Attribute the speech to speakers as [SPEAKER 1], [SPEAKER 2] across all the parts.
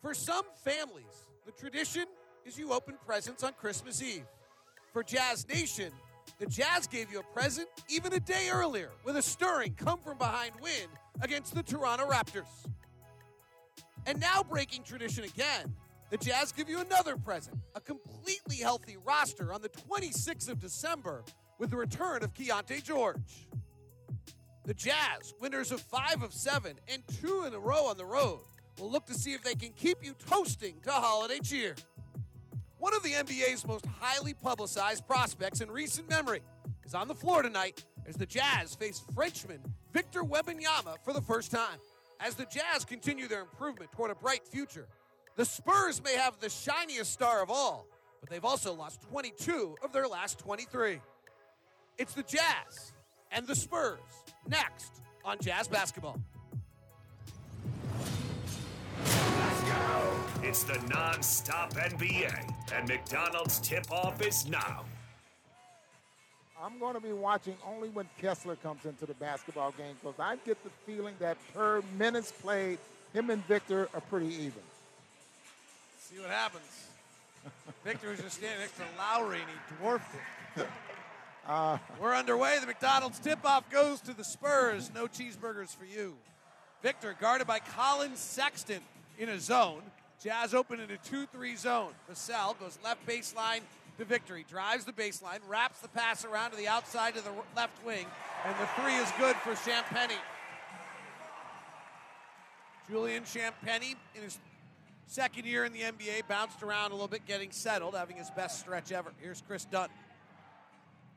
[SPEAKER 1] For some families, the tradition is you open presents on Christmas Eve. For Jazz Nation, the Jazz gave you a present even a day earlier with a stirring come from behind win against the Toronto Raptors. And now, breaking tradition again, the Jazz give you another present a completely healthy roster on the 26th of December with the return of Keyonte George. The Jazz, winners of five of seven and two in a row on the road, will look to see if they can keep you toasting to holiday cheer. One of the NBA's most highly publicized prospects in recent memory is on the floor tonight as the Jazz face Frenchman Victor Wembanyama for the first time. As the Jazz continue their improvement toward a bright future, the Spurs may have the shiniest star of all, but they've also lost 22 of their last 23. It's the Jazz and the Spurs next on Jazz Basketball.
[SPEAKER 2] It's the non-stop NBA, and McDonald's tip-off is now.
[SPEAKER 3] I'm going to be watching only when Kessler comes into the basketball game because I get the feeling that per minutes played, him and Victor are pretty even.
[SPEAKER 1] See what happens. Victor was just standing next to Lauri and he dwarfed it. Uh, We're underway. The McDonald's tip-off goes to the Spurs. No cheeseburgers for you. Victor guarded by Collin Sexton in a zone. Jazz open in a 2 3 zone. Vassell goes left baseline to victory. Drives the baseline, wraps the pass around to the outside of the left wing, and the three is good for Champagnie. Julian Champagnie, in his second year in the NBA, bounced around a little bit, getting settled, having his best stretch ever. Here's Kris Dunn.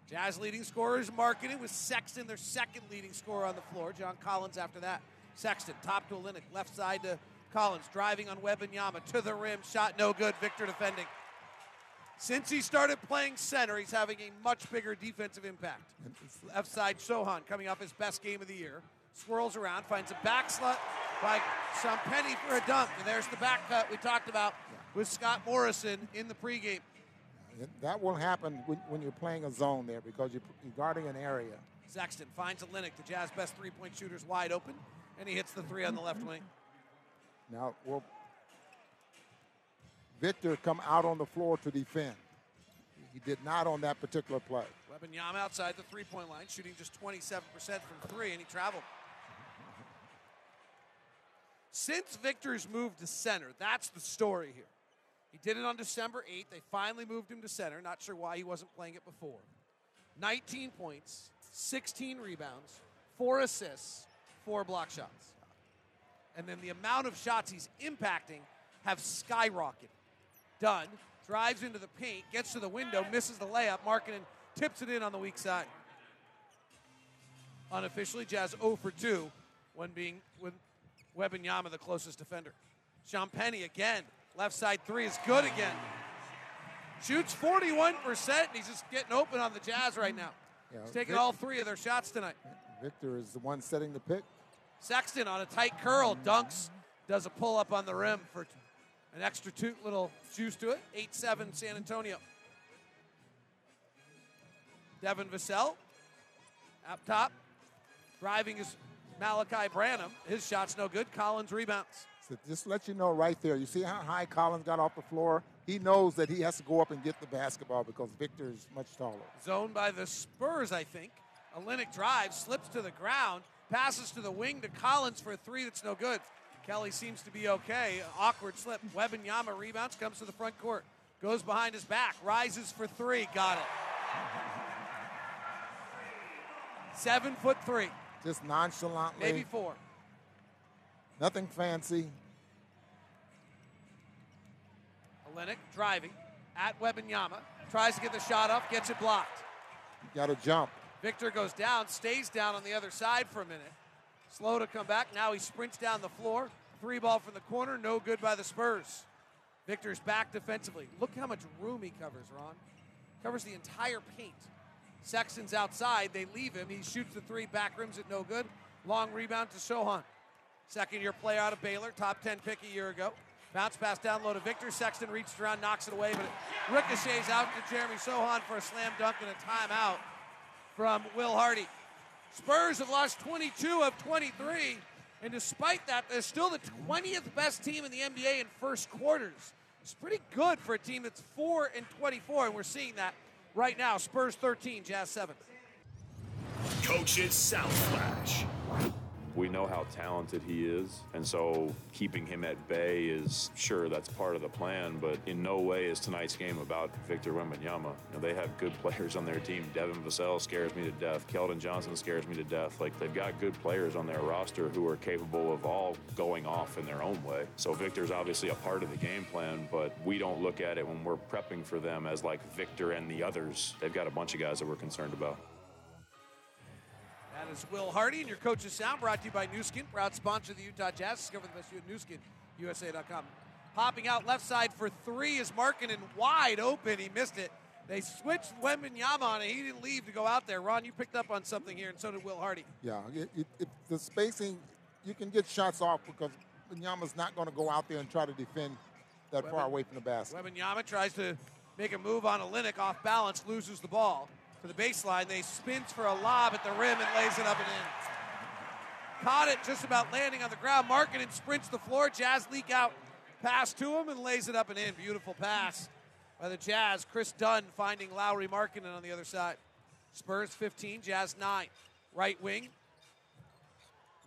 [SPEAKER 1] Jazz leading scorers Markkanen with Sexton, their second leading scorer on the floor. John Collins after that. Sexton, top to Olynyk, left side to Collins driving on Wembanyama to the rim, shot no good. Victor defending. Since he started playing center, he's having a much bigger defensive impact. Left side, Sochan coming off his best game of the year. Swirls around, finds a back slut by Champagnie for a dunk. And there's the back cut we talked about with Scott Morrison in the pregame.
[SPEAKER 3] That will happen when, you're playing a zone there because you're, guarding an area.
[SPEAKER 1] Sexton finds Olynyk, the Jazz best three point shooters, wide open, and he hits the three on the left wing.
[SPEAKER 3] Now, will Victor come out on the floor to defend? He did not on that particular play.
[SPEAKER 1] Wembanyama outside the three-point line, shooting just 27% from three, and he traveled. Since Victor's moved to center, that's the story here. He did it on December 8th. They finally moved him to center. Not sure why he wasn't playing it before. 19 points, 16 rebounds, four assists, four block shots and then the amount of shots he's impacting have skyrocketed. Dunn drives into the paint, gets to the window, misses the layup. Markkanen tips it in on the weak side. Unofficially, Jazz 0 for 2 when being with yama the closest defender. Champagnie again, left side three is good again. Shoots 41%, and he's just getting open on the Jazz right now. Yeah, he's taking all three of their shots tonight.
[SPEAKER 3] Victor is the one setting the pick.
[SPEAKER 1] Sexton on a tight curl dunks, does a pull up on the rim for an extra two little juice to it. 8 7 San Antonio. Devin Vassell up top, driving his Malaki Branham. His shot's no good. Collins rebounds.
[SPEAKER 3] So just let you know right there. You see how high Collins got off the floor? He knows that he has to go up and get the basketball because Victor is much taller.
[SPEAKER 1] Zoned by the Spurs, I think. Olynyk drives, slips to the ground, Passes to the wing to Collins for a three that's no good. Kelly seems to be okay. Awkward slip. Wembanyama rebounds, comes to the front court. Goes behind his back, rises for three. Got it. Seven foot three.
[SPEAKER 3] Just nonchalantly.
[SPEAKER 1] Maybe four.
[SPEAKER 3] Nothing fancy.
[SPEAKER 1] Olynyk driving at Wembanyama. Tries to get the shot off, gets it blocked.
[SPEAKER 3] Got to jump.
[SPEAKER 1] Victor goes down, stays down on the other side for a minute. Slow to come back. Now he sprints down the floor, Three ball from the corner, no good by the Spurs. Victor's back defensively. Look how much room he covers, Ron. Covers the entire paint. Sexton's outside. They leave him. He shoots the three, back rims it no good. Long rebound to Sochan. Second year player out of Baylor, top 10 pick a year ago. Bounce pass down low to Victor. Sexton reaches around, knocks it away, but it ricochets out to Jeremy Sochan for a slam dunk and a timeout from Will Hardy. Spurs have lost 22 of 23, and despite that, they're still the 20th best team in the NBA in first quarters. It's pretty good for a team that's 4 and 24, and we're seeing that right now. Spurs 13, Jazz 7.
[SPEAKER 2] Coach's South Flash.
[SPEAKER 4] We know how talented he is, and so keeping him at bay is sure that's part of the plan, but in no way is tonight's game about Victor Wembanyama. You know, they have good players on their team. Devin Vassell scares me to death. Keldon Johnson scares me to death. Like they've got good players on their roster who are capable of all going off in their own way. So Victor's obviously a part of the game plan, but we don't look at it when we're prepping for them as like Victor and the others. They've got a bunch of guys that we're concerned about.
[SPEAKER 1] That is Will Hardy, and your coach's sound brought to you by Nu Skin, proud sponsor of the Utah Jazz. Discover the best you at Nu Skin, USA.com. Popping out left side for three is Markkanen wide open. He missed it. They switched Wembanyama on it. He didn't leave to go out there. Ron, you picked up on something here, and so did Will Hardy.
[SPEAKER 3] Yeah, it, it, it, the spacing, you can get shots off because Wembanyama's not going to go out there and try to defend that far away from the basket.
[SPEAKER 1] Wembanyama tries to make a move on Olynyk off balance, loses the ball to the baseline. They spins for a lob at the rim and lays it up and in. Caught it just about landing on the ground. Markkanen sprints the floor. Jazz leak out pass to him and lays it up and in. Beautiful pass by the Jazz. Kris Dunn finding Lauri Markkanen on the other side. Spurs 15, Jazz 9. Right wing,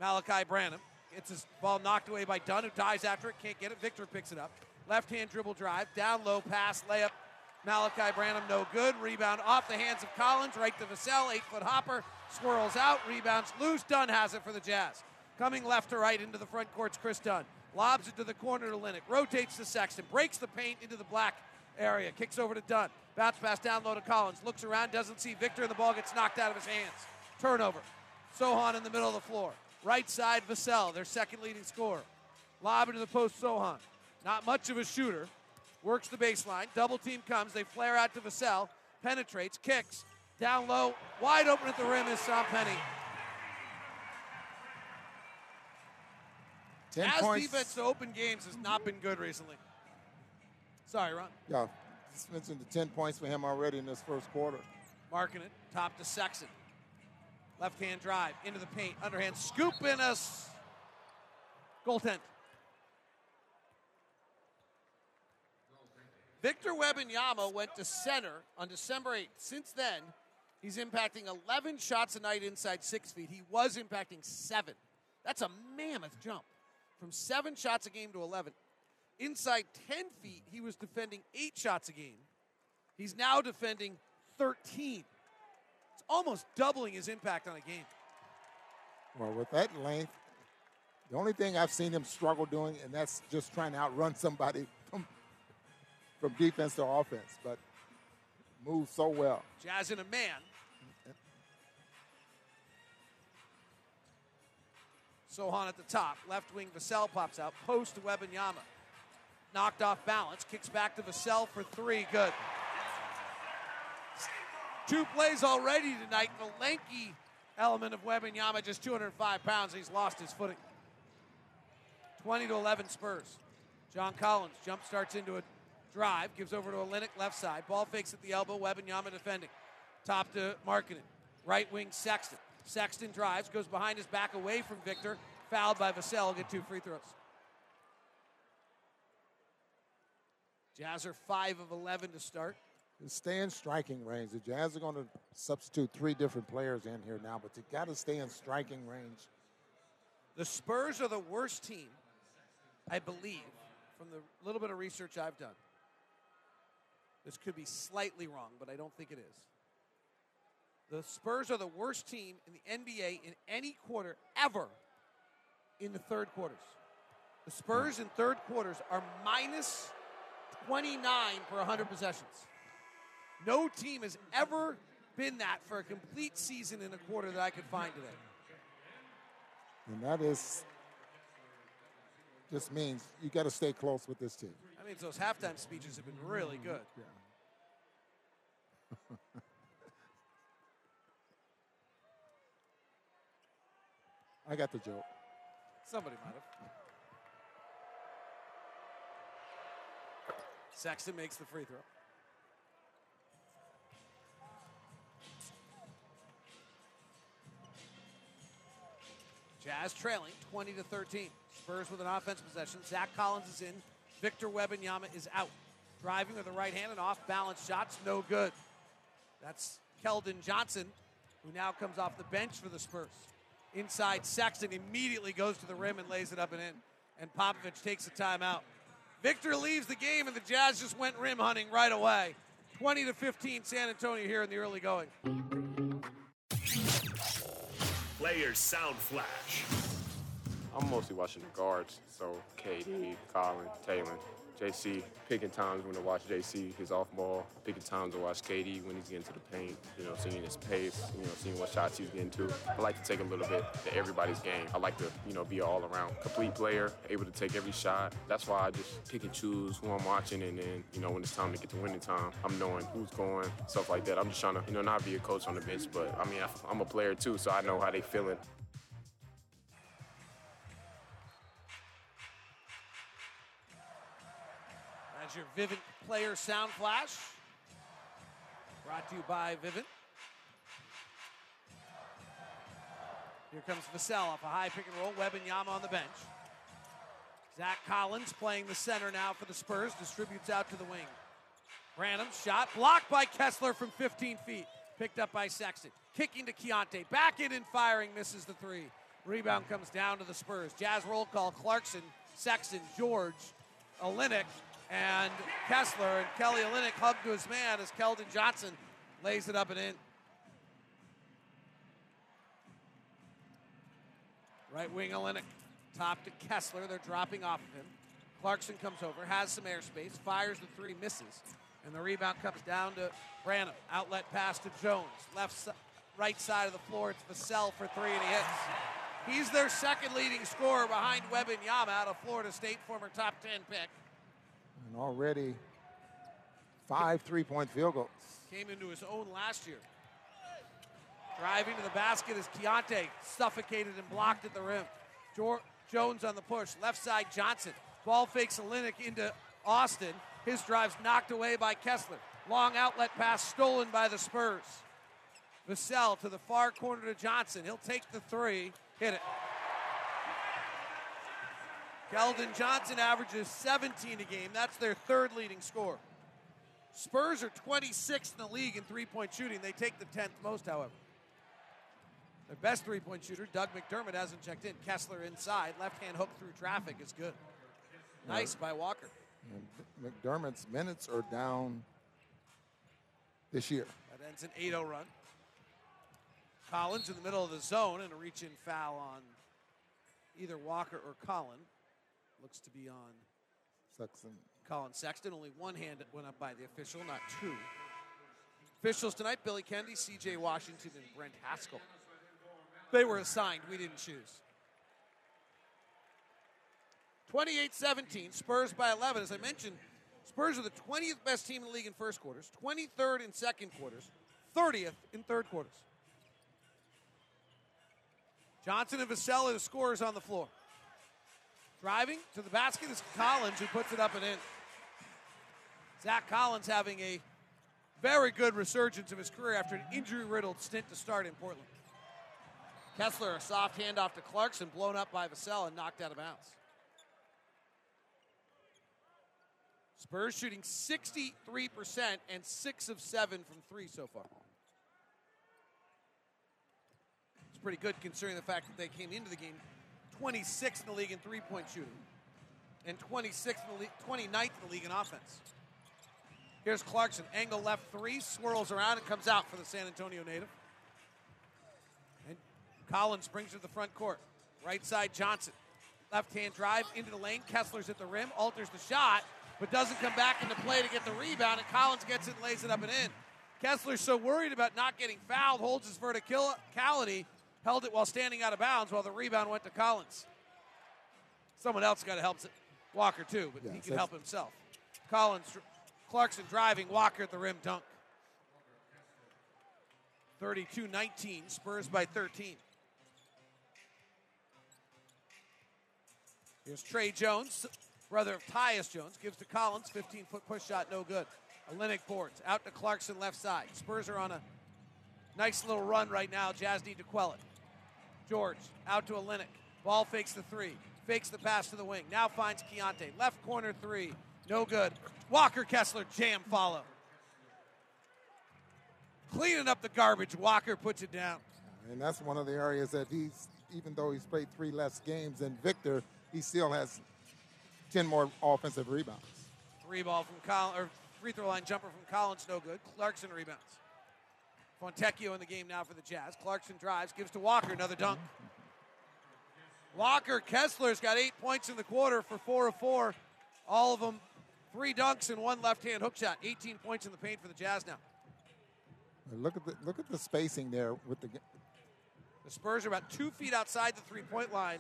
[SPEAKER 1] Malaki Branham. Gets his ball knocked away by Dunn, who dies after it. Can't get it. Victor picks it up. Left hand dribble drive. Down low pass, layup Malaki Branham, no good. Rebound off the hands of Collins, right to Vassell. Eight foot hopper, swirls out, rebounds loose. Dunn has it for the Jazz. Coming left to right into the front court's Kris Dunn. Lobs it to the corner to Olynyk. Rotates to Sexton. Breaks the paint into the black area. Kicks over to Dunn. Bounce pass down low to Collins. Looks around, doesn't see Victor, and the ball gets knocked out of his hands. Turnover. Sochan in the middle of the floor. Right side, Vassell, their second leading scorer. Lob into the post, Sochan. Not much of a shooter works the baseline. Double team comes. They flare out to Vassell. Penetrates, kicks. Down low. Wide open at the rim is Champagnie.
[SPEAKER 3] Ten
[SPEAKER 1] As
[SPEAKER 3] points.
[SPEAKER 1] defense to open games has not been good recently. Sorry, Ron.
[SPEAKER 3] Yeah, just mentioned the 10 points for him already in this first quarter.
[SPEAKER 1] Marking it. Top to Sexton. Left hand drive into the paint. Underhand scoop in us. Goaltend. Victor Wembanyama went to center on December 8th. Since then, he's impacting 11 shots a night inside six feet. He was impacting seven. That's a mammoth jump from seven shots a game to 11. Inside 10 feet, he was defending eight shots a game. He's now defending 13. It's almost doubling his impact on a game.
[SPEAKER 3] Well, with that length, the only thing I've seen him struggle doing, and that's just trying to outrun somebody from defense to offense, but moves so well.
[SPEAKER 1] Jazz in a man. Sochan at the top. Left wing Vassell pops out. Post to Wembanyama. Knocked off balance. Kicks back to Vassell for three. Good. Two plays already tonight. The lanky element of Wembanyama, just 205 pounds. He's lost his footing. 20 to 11 Spurs. John Collins jump starts into a drive, gives over to Olynyk left side. Ball fakes at the elbow. Wembanyama defending. Top to Markkanen. Right wing Sexton. Sexton drives, goes behind his back away from Victor. Fouled by Vassell. Get two free throws. Jazz are 5 of 11 to start.
[SPEAKER 3] Stay in striking range. The Jazz are going to substitute three different players in here now, but you got to stay in striking range.
[SPEAKER 1] The Spurs are the worst team, I believe, from the little bit of research I've done. This could be slightly wrong, but I don't think it is. The Spurs are the worst team in the NBA in any quarter ever in the third quarters. The Spurs in third quarters are minus 29 per 100 possessions. No team has ever been that for a complete season in a quarter that I could find today.
[SPEAKER 3] And that is just means you got to stay close with this team.
[SPEAKER 1] That means those halftime speeches have been really good.
[SPEAKER 3] Yeah. I got the joke.
[SPEAKER 1] Somebody might have. Sexton makes the free throw. Jazz trailing 20 to 13. Spurs with an offense possession. Zach Collins is in. Victor Wembanyama is out. Driving with the right hand and off balance shots, no good. That's Keldon Johnson, who now comes off the bench for the Spurs. Inside Sexton immediately goes to the rim and lays it up and in. And Popovich takes a timeout. Victor leaves the game, and the Jazz just went rim hunting right away. 20 to 15, San Antonio here in the early going.
[SPEAKER 2] Players Sound Flash.
[SPEAKER 5] I'm mostly watching the guards, so KD, Colin, Taylor, JC. Picking times when to watch JC, his off ball. Picking times to watch KD when he's getting to the paint. You know, seeing his pace. You know, seeing what shots he's getting to. I like to take a little bit to everybody's game. I like to, you know, be an all-around complete player, able to take every shot. That's why I just pick and choose who I'm watching, and then, you know, when it's time to get to winning time, I'm knowing who's going, stuff like that. I'm just trying to, you know, not be a coach on the bench, but I mean, I'm a player too, so I know how they feeling.
[SPEAKER 1] Your Vivint Player Sound Flash. Brought to you by Vivint. Here comes Vassell off a high pick and roll. Wembanyama on the bench. Zach Collins playing the center now for the Spurs. Distributes out to the wing. Branham shot blocked by Kessler from 15 feet. Picked up by Sexton. Kicking to Keyonte. Back in and firing. Misses the three. Rebound comes down to the Spurs. Jazz roll call. Clarkson, Sexton, George, Olynyk, and Kessler. And Kelly Olynyk hugged to his man as Keldon Johnson lays it up and in. Right wing Olynyk. Top to Kessler. They're dropping off of him. Clarkson comes over, has some airspace, fires the three, misses. And the rebound comes down to Branham. Outlet pass to Jones. Left, right side of the floor. It's Vassell for three, and he hits. He's their second leading scorer behind Wembanyama out of Florida State, former top 10 pick.
[SPEAKER 3] And already five three-point field goals.
[SPEAKER 1] Came into his own last year. Driving to the basket is Keyonte, suffocated and blocked at the rim. Jor- Jones on the push. Left side, Johnson. Ball fakes Olynyk into Austin. His drive's knocked away by Kessler. Long outlet pass stolen by the Spurs. Vassell to the far corner to Johnson. He'll take the three, hit it. Keldon Johnson averages 17 a game. That's their third leading score. Spurs are 26th in the league in three point shooting. They take the 10th most, however. Their best three point shooter, Doug McDermott, hasn't checked in. Kessler inside. Left hand hook through traffic is good. Nice by Walker.
[SPEAKER 3] And McDermott's minutes are down this year.
[SPEAKER 1] That ends an 8 0 run. Collins in the middle of the zone and a reach in foul on either Walker or Collin. Looks to be on
[SPEAKER 3] Sexton.
[SPEAKER 1] Collin Sexton. Only one hand went up by the official, not two. Officials tonight Billy Kennedy, CJ Washington, and Brent Haskell. They were assigned, we didn't choose. 28 17, Spurs by 11. As I mentioned, Spurs are the 20th best team in the league in first quarters, 23rd in second quarters, 30th in third quarters. Johnson and Vassell are the scorers on the floor. Driving to the basket is Collins, who puts it up and in. Zach Collins having a very good resurgence of his career after an injury riddled stint to start in Portland. Kessler, a soft handoff to Clarkson, blown up by Vassell and knocked out of bounds. Spurs shooting 63% and 6 of 7 from 3 so far. It's pretty good considering the fact that they came into the game 26th in the league in three point shooting and 26th in the league, 29th in the league in offense. Here's Clarkson, angle left three, swirls around and comes out for the San Antonio native. And Collins brings it to the front court. Right side, Johnson. Left hand drive into the lane. Kessler's at the rim, alters the shot, but doesn't come back into play to get the rebound, and Collins gets it and lays it up and in. Kessler's so worried about not getting fouled, holds his verticality, held it while standing out of bounds while the rebound went to Collins. Someone else got to help Walker too, but he can help himself. Collins, Clarkson driving, Walker at the rim dunk. 32-19, Spurs by 13. Here's Tre Jones, brother of Tyus Jones, gives to Collins, 15-foot push shot, no good. Olynyk boards out to Clarkson left side. Spurs are on a nice little run right now. Jazz need to quell it. George out to Olynyk. Ball fakes the three, fakes the pass to the wing. Now finds Keyonte. Left corner three, no good. Walker Kessler jam follow. Cleaning up the garbage. Walker puts it down.
[SPEAKER 3] And that's one of the areas that he's, even though he's played three less games than Victor, he still has 10 more offensive rebounds.
[SPEAKER 1] Three ball from Collins, or free throw line jumper from Collins, no good. Clarkson rebounds. Fontecchio in the game now for the Jazz. Clarkson drives, gives to Walker, another dunk. Walker Kessler's got eight points in the quarter for four of four. All of them three dunks and one left hand hook shot. 18 points in the paint for the Jazz now.
[SPEAKER 3] Look at the look at the spacing there with the
[SPEAKER 1] The Spurs are about two feet outside the three point line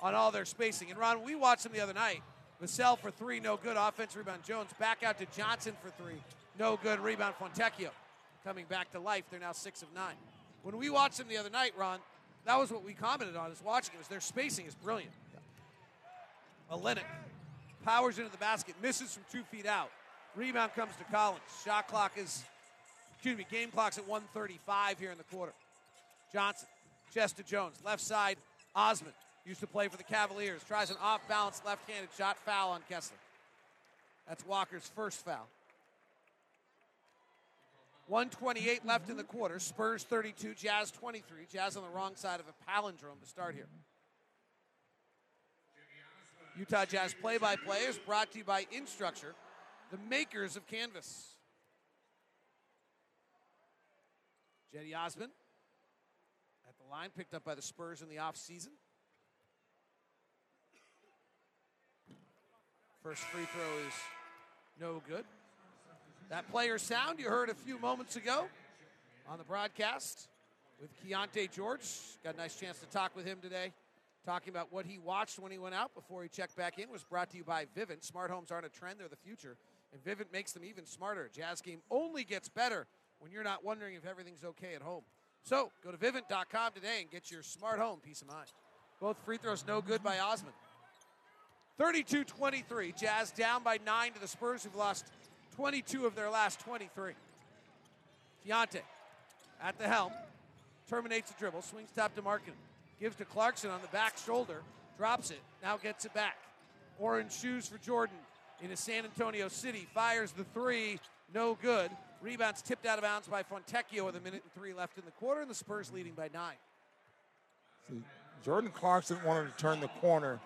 [SPEAKER 1] on all their spacing. And Ron, we watched them the other night. Vassell for three, no good. Offense rebound Jones. Back out to Johnson for three, no good. Rebound Fontecchio. Coming back to life. They're now six of nine. When we watched them the other night, Ron, that was what we commented on is watching it was their spacing is brilliant. Olynyk powers into the basket, misses from two feet out. Rebound comes to Collins. Shot clock is, excuse me, game clock's at 135 here in the quarter. Johnson, chest to Jones, left side, Osman used to play for the Cavaliers, tries an off balance left handed shot, foul on Kessler. That's Walker's first foul. 128 left in the quarter. Spurs 32, Jazz 23. Jazz on the wrong side of a palindrome to start here. Utah Jazz play by play is brought to you by Instructure, the makers of Canvas. Cedi Osman at the line, picked up by the Spurs in the offseason. First free throw is no good. That player sound you heard a few moments ago on the broadcast with Keyonte George. Got a nice chance to talk with him today. Talking about what he watched when he went out before he checked back in was brought to you by Vivint. Smart homes aren't a trend, they're the future. And Vivint makes them even smarter. Jazz game only gets better when you're not wondering if everything's okay at home. So go to Vivint.com today and get your smart home peace of mind. Both free throws no good by Osman. 32 23. Jazz down by nine to the Spurs, who've lost 22 of their last 23. Keyonte at the helm, terminates the dribble, swings top to Markkanen, gives to Clarkson on the back shoulder, drops it, now gets it back. Orange shoes for Jordan in a San Antonio City, fires the three, no good. Rebounds tipped out of bounds by Fontecchio with a minute and three left in the quarter, and the Spurs leading by nine.
[SPEAKER 3] See, Jordan Clarkson wanted to turn the corner.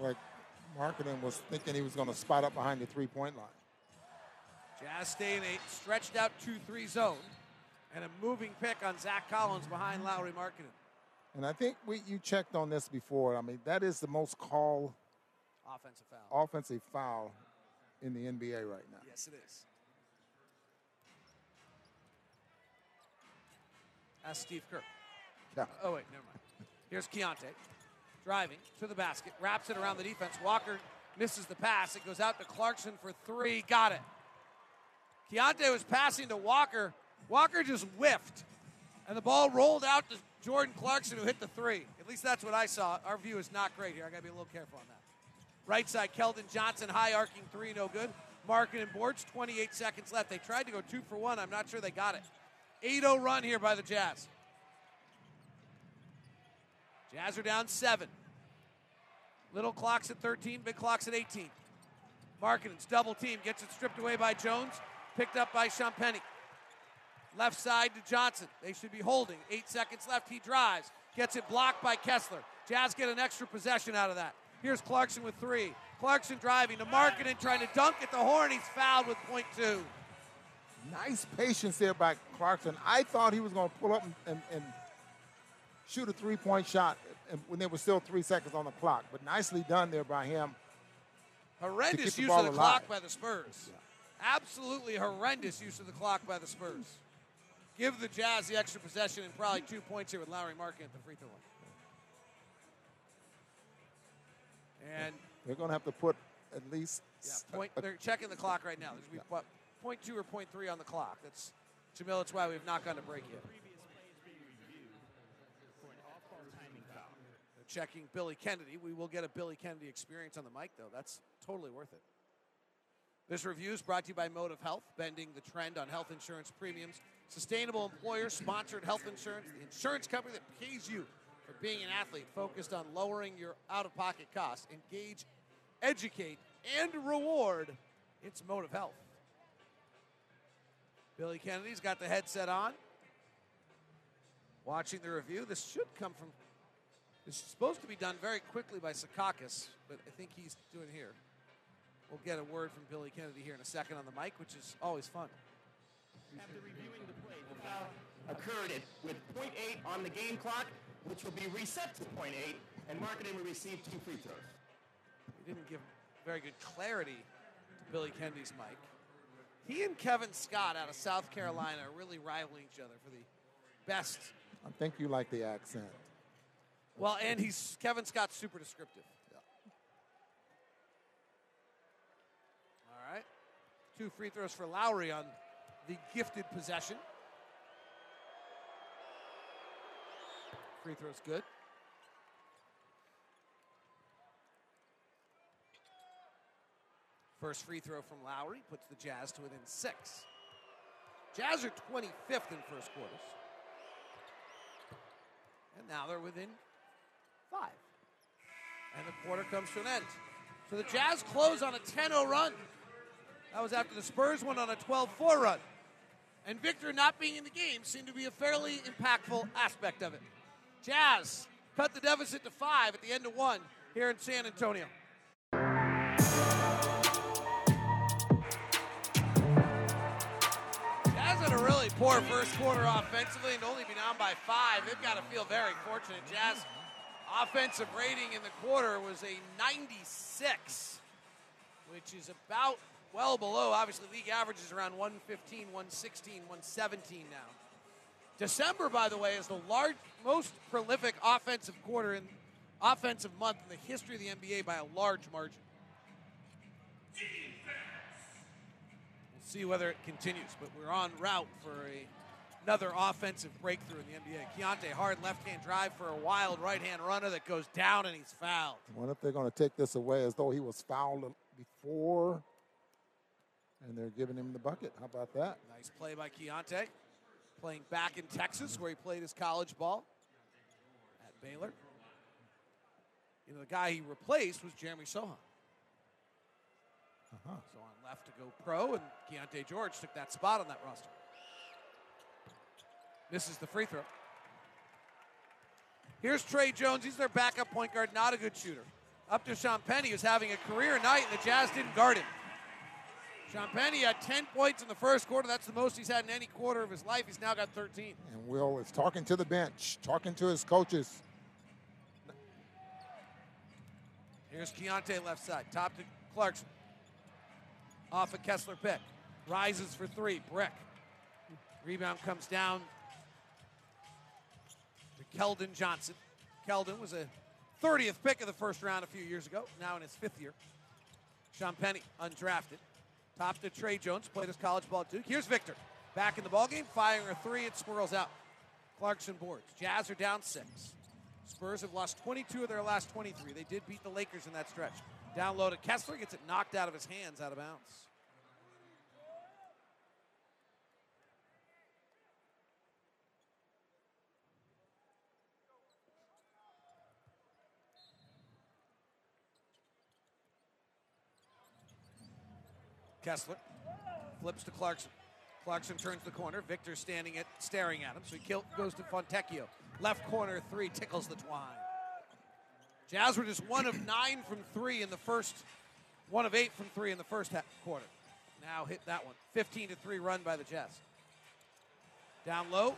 [SPEAKER 3] Like Markkanen was thinking he was going to spot up behind the three point line.
[SPEAKER 1] Jazz stay in a stretched out 2 3 zone and a moving pick on Zach Collins behind Lauri Markkanen.
[SPEAKER 3] And I think we you checked on this before. I mean, that is the most call
[SPEAKER 1] Offensive foul.
[SPEAKER 3] offensive foul in the NBA right now.
[SPEAKER 1] Yes, it is. Ask Steve Kerr.
[SPEAKER 3] Yeah.
[SPEAKER 1] Oh, wait, never mind. Here's Keyonte driving to the basket, wraps it around the defense. Walker misses the pass. It goes out to Clarkson for three. Got it. Keyonte was passing to Walker. Walker just whiffed, and the ball rolled out to Jordan Clarkson, who hit the three. At least that's what I saw. Our view is not great here. I got to be a little careful on that. Right side, Keldon Johnson, high arcing three, no good. Markkanen boards, 28 seconds left. They tried to go two for one. I'm not sure they got it. 8 0 run here by the Jazz. Jazz are down seven. Little clock's at 13, big clock's at 18. Markkanen's double team gets it stripped away by Jones, picked up by Champagnie. Left side to Johnson. They should be holding. Eight seconds left. He drives, gets it blocked by Kessler. Jazz get an extra possession out of that. Here's Clarkson with three. Clarkson driving to Markkanen, trying to dunk at the horn. He's fouled with point two.
[SPEAKER 3] Nice patience there by Clarkson. I thought he was going to pull up and, and, and shoot a three point shot when there was still three seconds on the clock, but nicely done there by him.
[SPEAKER 1] Horrendous use of the
[SPEAKER 3] alive.
[SPEAKER 1] clock by the Spurs. Absolutely horrendous use of the clock by the Spurs. Give the Jazz the extra possession and probably two points here with Lauri Markkanen at the free throw line. And
[SPEAKER 3] They're going to have to put at least.
[SPEAKER 1] yeah, point,
[SPEAKER 3] a-
[SPEAKER 1] they're checking the clock right now. There's we what, point two or point three on the clock. That's Jamil. That's why we've not gone to break yet. Checking Billy Kennedy. We will get a Billy Kennedy experience on the mic, though. That's totally worth it. This review is brought to you by Motive Health, bending the trend on health insurance premiums. Sustainable employer sponsored health insurance, the insurance company that pays you for being an athlete, focused on lowering your out of pocket costs. Engage, educate, and reward. It's Motive Health. Billy Kennedy's got the headset on. Watching the review. This should come from. This is supposed to be done very quickly by Sakakis, but I think he's doing here. We'll get a word from Billy Kennedy here in a second on the mic, which is always fun.
[SPEAKER 6] After reviewing the play, the foul occurred at, with .8 on the game clock, which will be reset to .8, and Marketing will receive two free throws.
[SPEAKER 1] We didn't give very good clarity to Billy Kennedy's mic. He and Kevin Scott out of South Carolina are really rivaling each other for the best.
[SPEAKER 3] I think you like the accent.
[SPEAKER 1] Well, and he's Kevin Scott's super descriptive. All right. Two free throws for Lauri on the gifted possession. Free throw's good. First free throw from Lauri puts the Jazz to within six. Jazz are 25th in first quarters. And now they're within five. And the quarter comes to an end. So the Jazz close on a 10 0 run. That was after the Spurs went on a 12 4 run. And Victor not being in the game seemed to be a fairly impactful aspect of it. Jazz cut the deficit to five at the end of one here in San Antonio. Jazz had a really poor first quarter offensively and only be down by five. They've got to feel very fortunate. Jazz offensive rating in the quarter was a 96, which is about well below. Obviously, league average is around 115, 116, 117 now. December, by the way, is the large, most prolific offensive quarter in offensive month in the history of the NBA by a large margin. Defense. We'll see whether it continues, but we're on route for a, another offensive breakthrough in the NBA. Keyonte hard left-hand drive for a wild right-hand runner that goes down and he's fouled.
[SPEAKER 3] Wonder if they're going to take this away as though he was fouled before, and they're giving him the bucket. How about that?
[SPEAKER 1] Nice play by Keyonte, playing back in Texas where he played his college ball at Baylor. You know, the guy he replaced was Jeremy Sochan.
[SPEAKER 3] Uh-huh.
[SPEAKER 1] Sochan left to go pro, and Keyonte George took that spot on that roster. Misses the free throw. Here's Tre Jones. He's their backup point guard, not a good shooter. Up to Champagnie, who's having a career night, and the Jazz didn't guard him. Champagnie had 10 points in the first quarter. That's the most he's had in any quarter of his life. He's now got 13.
[SPEAKER 3] And Will is talking to the bench, talking to his coaches.
[SPEAKER 1] Here's Keyonte left side. Top to Clarkson. Off a Kessler pick. Rises for three. Brick. Rebound comes down Keldon Johnson. Keldon was a 30th pick of the first round a few years ago, now in his fifth year. Champagnie, undrafted. Top to Tre Jones, played his college ball at Duke. Here's Victor. Back in the ballgame, firing a three. It swirls out. Clarkson boards. Jazz are down six. Spurs have lost 22 of their last 23. They did beat the Lakers in that stretch. Down low to Kessler, gets it knocked out of his hands, out of bounds. Kessler flips to Clarkson. Clarkson turns the corner. Victor standing at staring at him, so he kill, goes to Fontecchio. Left corner three tickles the twine. Jazz were just one of nine from three in the first, one of eight from three in the first half, quarter. Now hit that one. 15 to three run by the Jazz. Down low.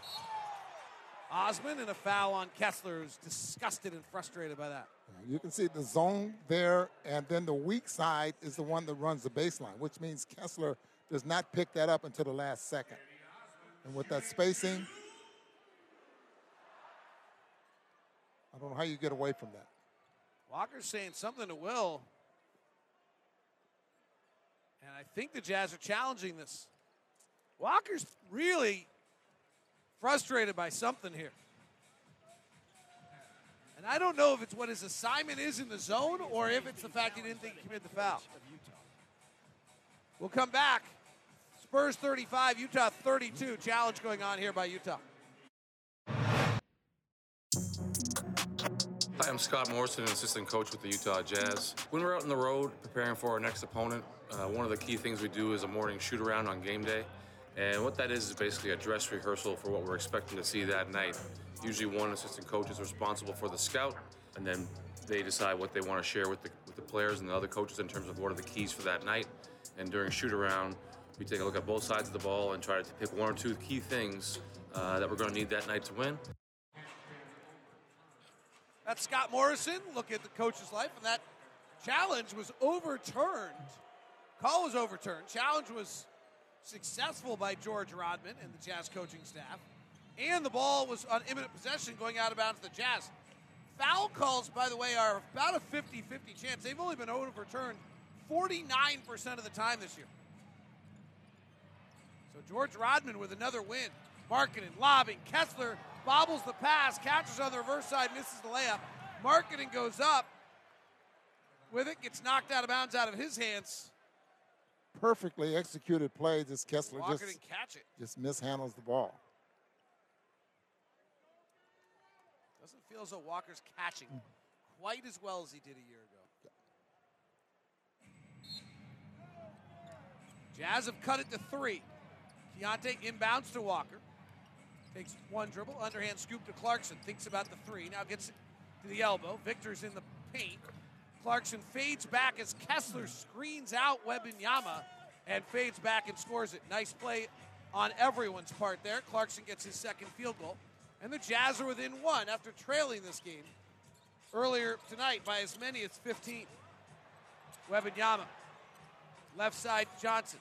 [SPEAKER 1] Osman and a foul on Kessler, who's disgusted and frustrated by that.
[SPEAKER 3] You can see the zone there, and then the weak side is the one that runs the baseline, which means Kessler does not pick that up until the last second. And with that spacing, I don't know how you get away from that.
[SPEAKER 1] Walker's saying something to Will. And I think the Jazz are challenging this. Walker's really frustrated by something here. And I don't know if it's what his assignment is in the zone or if it's the fact he didn't think he committed the foul. We'll come back. Spurs 35, Utah 32. Challenge going on here by Utah.
[SPEAKER 7] Hi, I'm Scott Morrison, an assistant coach with the Utah Jazz. When we're out on the road preparing for our next opponent, uh, one of the key things we do is a morning shoot around on game day. And what that is is basically a dress rehearsal for what we're expecting to see that night. Usually, one assistant coach is responsible for the scout, and then they decide what they want to share with the, with the players and the other coaches in terms of what are the keys for that night. And during shoot around, we take a look at both sides of the ball and try to pick one or two key things uh, that we're going to need that night to win.
[SPEAKER 1] That's Scott Morrison. Look at the coach's life, and that challenge was overturned. Call was overturned. Challenge was successful by George Rodman and the Jazz coaching staff. And the ball was on imminent possession going out of bounds to the Jazz. Foul calls, by the way, are about a 50 50 chance. They've only been overturned 49% of the time this year. So George Rodman with another win. Markkanen, lobbing. Kessler bobbles the pass, catches on the reverse side, misses the layup. Markkanen goes up with it, gets knocked out of bounds out of his hands.
[SPEAKER 3] Perfectly executed play. Just Kessler just,
[SPEAKER 1] catch it.
[SPEAKER 3] just mishandles the ball.
[SPEAKER 1] Doesn't feel as though Walker's catching hmm. quite as well as he did a year ago. Jazz have cut it to three. Keyonte inbounds to Walker. Takes one dribble, underhand scoop to Clarkson. Thinks about the three. Now gets it to the elbow. Victor's in the paint. Clarkson fades back as Kessler screens out Wembanyama and fades back and scores it. Nice play on everyone's part there. Clarkson gets his second field goal. And the Jazz are within one after trailing this game earlier tonight by as many as 15. Wembanyama. Left side, Johnson.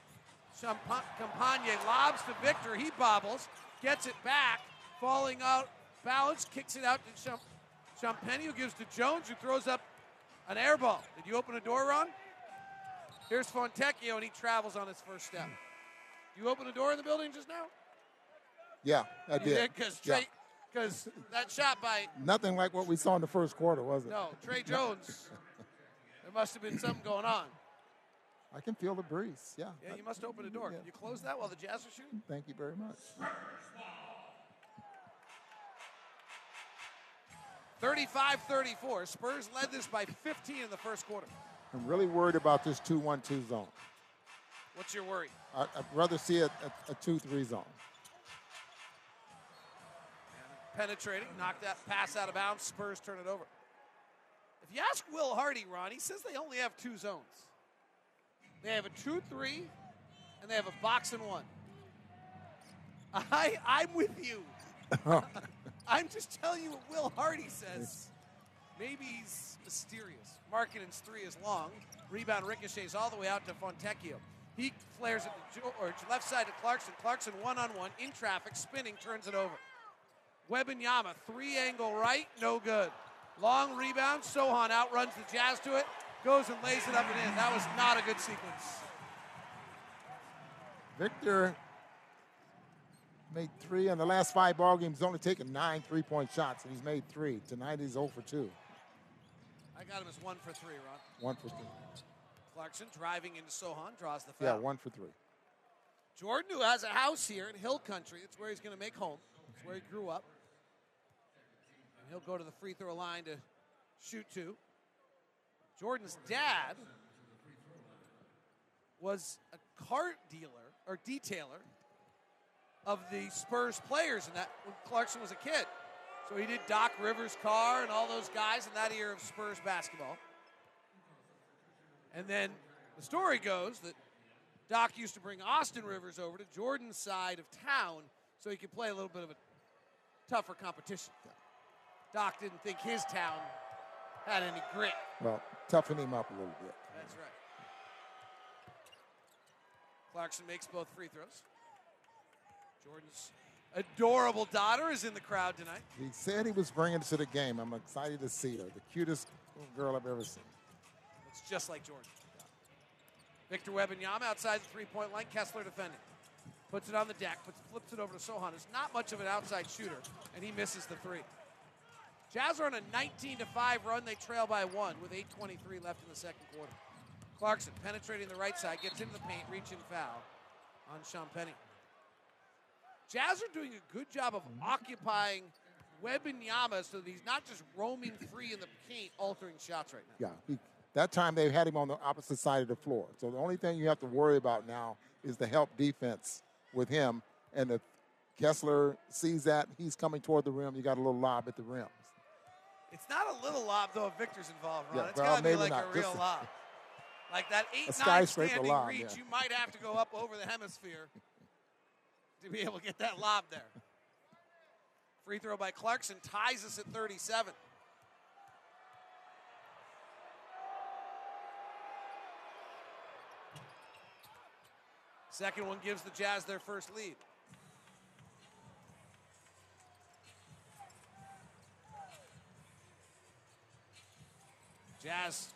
[SPEAKER 1] Champagnie lobs to Victor. He bobbles, gets it back, falling out, balance, kicks it out to Champ- Champagnie, who gives to Jones, who throws up an air ball. Did you open a door, Ron? Here's Fontecchio, and he travels on his first step. Do you open a door in the building just now?
[SPEAKER 3] Yeah, I did.
[SPEAKER 1] Because
[SPEAKER 3] Yeah.
[SPEAKER 1] Because that shot by
[SPEAKER 3] Nothing like what we saw in the first quarter, was it?
[SPEAKER 1] no Tre Jones. there must have been something going on.
[SPEAKER 3] I can feel the breeze. Yeah.
[SPEAKER 1] Yeah, you must open a door.
[SPEAKER 3] Yeah.
[SPEAKER 1] Can you close that while the Jazz are shooting?
[SPEAKER 3] Thank you very much.
[SPEAKER 1] 35-34. Spurs led this by 15 in the first quarter.
[SPEAKER 3] I'm really worried about this 2 1 2 zone.
[SPEAKER 1] What's your worry?
[SPEAKER 3] I, I'd rather see a, a 2 3 zone.
[SPEAKER 1] Penetrating, knocked that pass out of bounds. Spurs turn it over. If you ask Will Hardy, Ron, he says they only have two zones. They have a 2 3, and they have a box and one. I, I'm with you. I'm just telling you what Will Hardy says. Maybe he's mysterious. Markkanen's three is long. Rebound ricochets all the way out to Fontecchio. He flares it to George, left side to Clarkson. Clarkson one on one in traffic, spinning, turns it over. Wembanyama, three angle right, no good. Long rebound, Sochan outruns the Jazz to it, goes and lays it up and in. That was not a good sequence.
[SPEAKER 3] Victor made three in the last five ball games. He's only taken nine three point shots, and he's made three. Tonight he's 0 for 2.
[SPEAKER 1] I got him as one for three, Ron.
[SPEAKER 3] One for three.
[SPEAKER 1] Clarkson driving into Sochan, draws the foul.
[SPEAKER 3] Yeah, one for three.
[SPEAKER 1] Jordan, who has a house here in Hill Country, it's where he's going to make home. It's where he grew up. And he'll go to the free throw line to shoot two. Jordan's dad was a cart dealer or detailer of the Spurs players, and that when Clarkson was a kid. So he did Doc Rivers' car and all those guys in that era of Spurs basketball. And then the story goes that Doc used to bring Austin Rivers over to Jordan's side of town so he could play a little bit of a tougher competition. Doc didn't think his town had any grit.
[SPEAKER 3] Well, toughen him up a little bit.
[SPEAKER 1] That's right. Clarkson makes both free throws. Jordan's adorable daughter is in the crowd tonight.
[SPEAKER 3] He said he was bringing it to the game. I'm excited to see her. The cutest little girl I've ever seen.
[SPEAKER 1] It's just like Jordan. Victor Wembanyama outside the three-point line. Kessler defending. Puts it on the deck, puts, flips it over to Sochan. It's not much of an outside shooter, and he misses the three. Jazz are on a 19 to 5 run. They trail by one with 8.23 left in the second quarter. Clarkson penetrating the right side, gets into the paint, reaching foul on Champagnie. Jazz are doing a good job of mm-hmm. occupying Wembanyama so that he's not just roaming free in the paint, altering shots right now.
[SPEAKER 3] Yeah, he, that time they had him on the opposite side of the floor. So the only thing you have to worry about now is the help defense with him. And if Kessler sees that, he's coming toward the rim. You got a little lob at the rim.
[SPEAKER 1] It's not a little lob though if Victor's involved, Ron.
[SPEAKER 3] Yeah,
[SPEAKER 1] it's
[SPEAKER 3] well,
[SPEAKER 1] got to be like
[SPEAKER 3] not.
[SPEAKER 1] a real
[SPEAKER 3] Just
[SPEAKER 1] lob. Like that eight nine standing
[SPEAKER 3] lob,
[SPEAKER 1] reach,
[SPEAKER 3] yeah.
[SPEAKER 1] you might have to go up over the hemisphere to be able to get that lob there. Free throw by Clarkson ties us at 37. Second one gives the Jazz their first lead. Jazz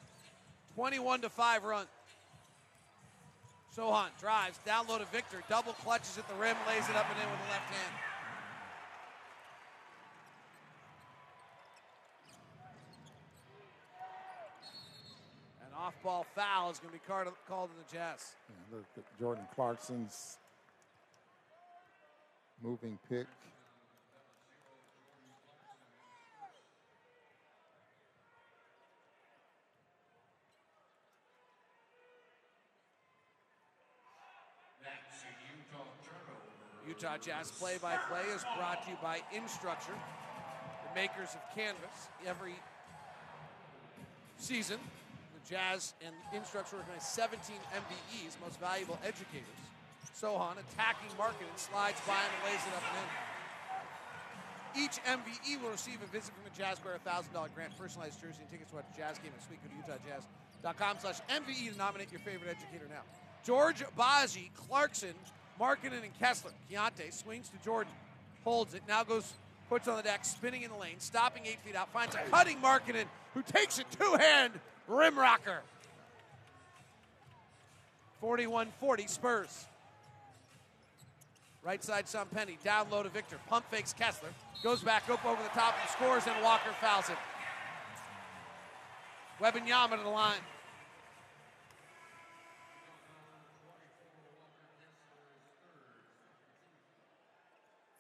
[SPEAKER 1] 21 to 5 run. Sochan drives, down low to Victor, double clutches at the rim, lays it up and in with the left hand. An off ball foul is going to be called in the Jazz.
[SPEAKER 3] Yeah, look at Jordan Clarkson's moving pick.
[SPEAKER 1] Utah Jazz play by play is brought to you by Instructure, the makers of Canvas. Every season, the Jazz and Instructure organize 17 MVEs, most valuable educators. Sochan attacking Markkanen slides by and lays it up and in. Each MVE will receive a visit from the Jazz Square, a $1,000 grant, personalized jersey, and tickets to watch a Jazz game this week. Go to UtahJazz.com slash MVE to nominate your favorite educator now. George Agbaji, Clarkson, Markkanen, and Kessler. Keyonte swings to Jordan, holds it, now goes, puts on the deck, spinning in the lane, stopping eight feet out, finds a cutting Markkanen, who takes a two-hand rim rocker. 41-40 Spurs. Right side, Champagnie. Down low to Victor. Pump fakes Kessler. Goes back up over the top and scores, and Walker fouls it. Wembanyama to the line.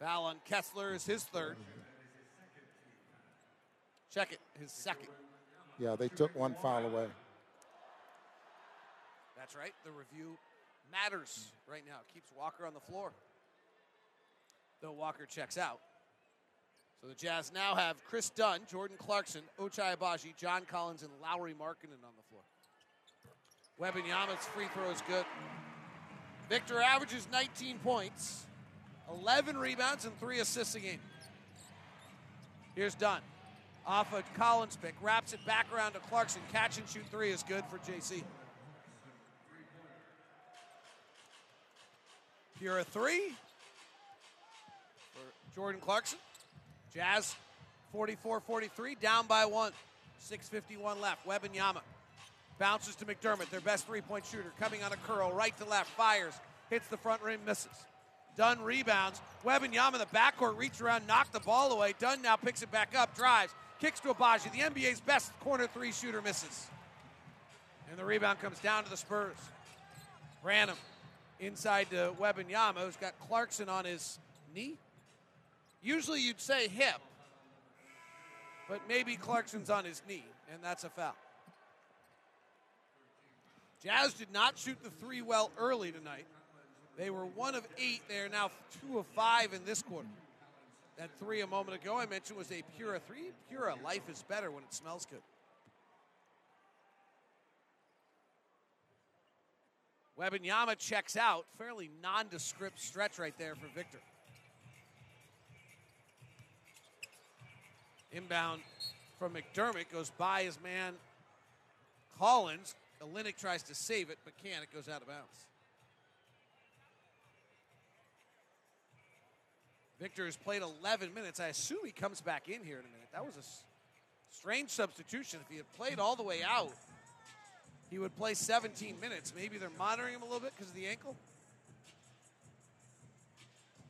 [SPEAKER 1] Foul on Kessler is his third. Check it, his second.
[SPEAKER 3] Yeah, they took one foul away.
[SPEAKER 1] That's right. The review matters right now. Keeps Walker on the floor. Though Walker checks out. So the Jazz now have Kris Dunn, Jordan Clarkson, Ochai Agbaji, John Collins, and Lauri Markkanen on the floor. Wembanyama's free throw is good. Victor averages 19 points, 11 rebounds, and 3 assists a game. Here's Dunn. Off a Collins pick, wraps it back around to Clarkson. Catch and shoot three is good for JC. Pura three for Jordan Clarkson. Jazz 44 43, down by one. 6.51 left. Wembanyama. bounces to McDermott, their best three point shooter, coming on a curl, right to left, fires, hits the front rim, misses. Dunn rebounds. Wembanyama, the backcourt, reach around, knock the ball away. Dunn now picks it back up, drives, kicks to Agbaji. The NBA's best corner three shooter misses. And the rebound comes down to the Spurs. Branham inside to Wembanyama, who's got Clarkson on his knee. Usually you'd say hip, but maybe Clarkson's on his knee, and that's a foul. Jazz did not shoot the three well early tonight. They were one of eight. They are now two of five in this quarter. That three a moment ago I mentioned was a Pura three. Pura, life is better when it smells good. Wembanyama checks out. Fairly nondescript stretch right there for Victor. Inbound from McDermott goes by his man Collins. Olynyk tries to save it, but can't. It goes out of bounds. Victor has played 11 minutes. I assume he comes back in here in a minute. That was a s- strange substitution. If he had played all the way out, he would play 17 minutes. Maybe they're monitoring him a little bit because of the ankle.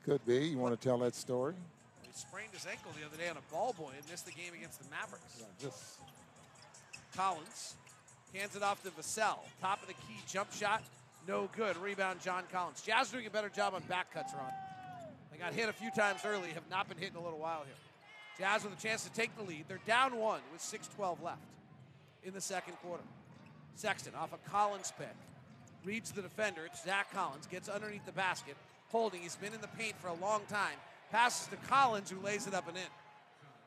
[SPEAKER 3] Could be. You want to tell that story?
[SPEAKER 1] He sprained his ankle the other day on a ball boy and missed the game against the Mavericks.
[SPEAKER 3] Just
[SPEAKER 1] Collins hands it off to Vassell. Top of the key jump shot, no good. Rebound, John Collins. Jazz doing a better job on back cuts, Ron. They got hit a few times early, have not been hit in a little while here. Jazz with a chance to take the lead. They're down one with 6.12 left in the second quarter. Sexton off a Collins pick. Reads the defender. It's Zach Collins. Gets underneath the basket. Holding. He's been in the paint for a long time. Passes to Collins, who lays it up and in.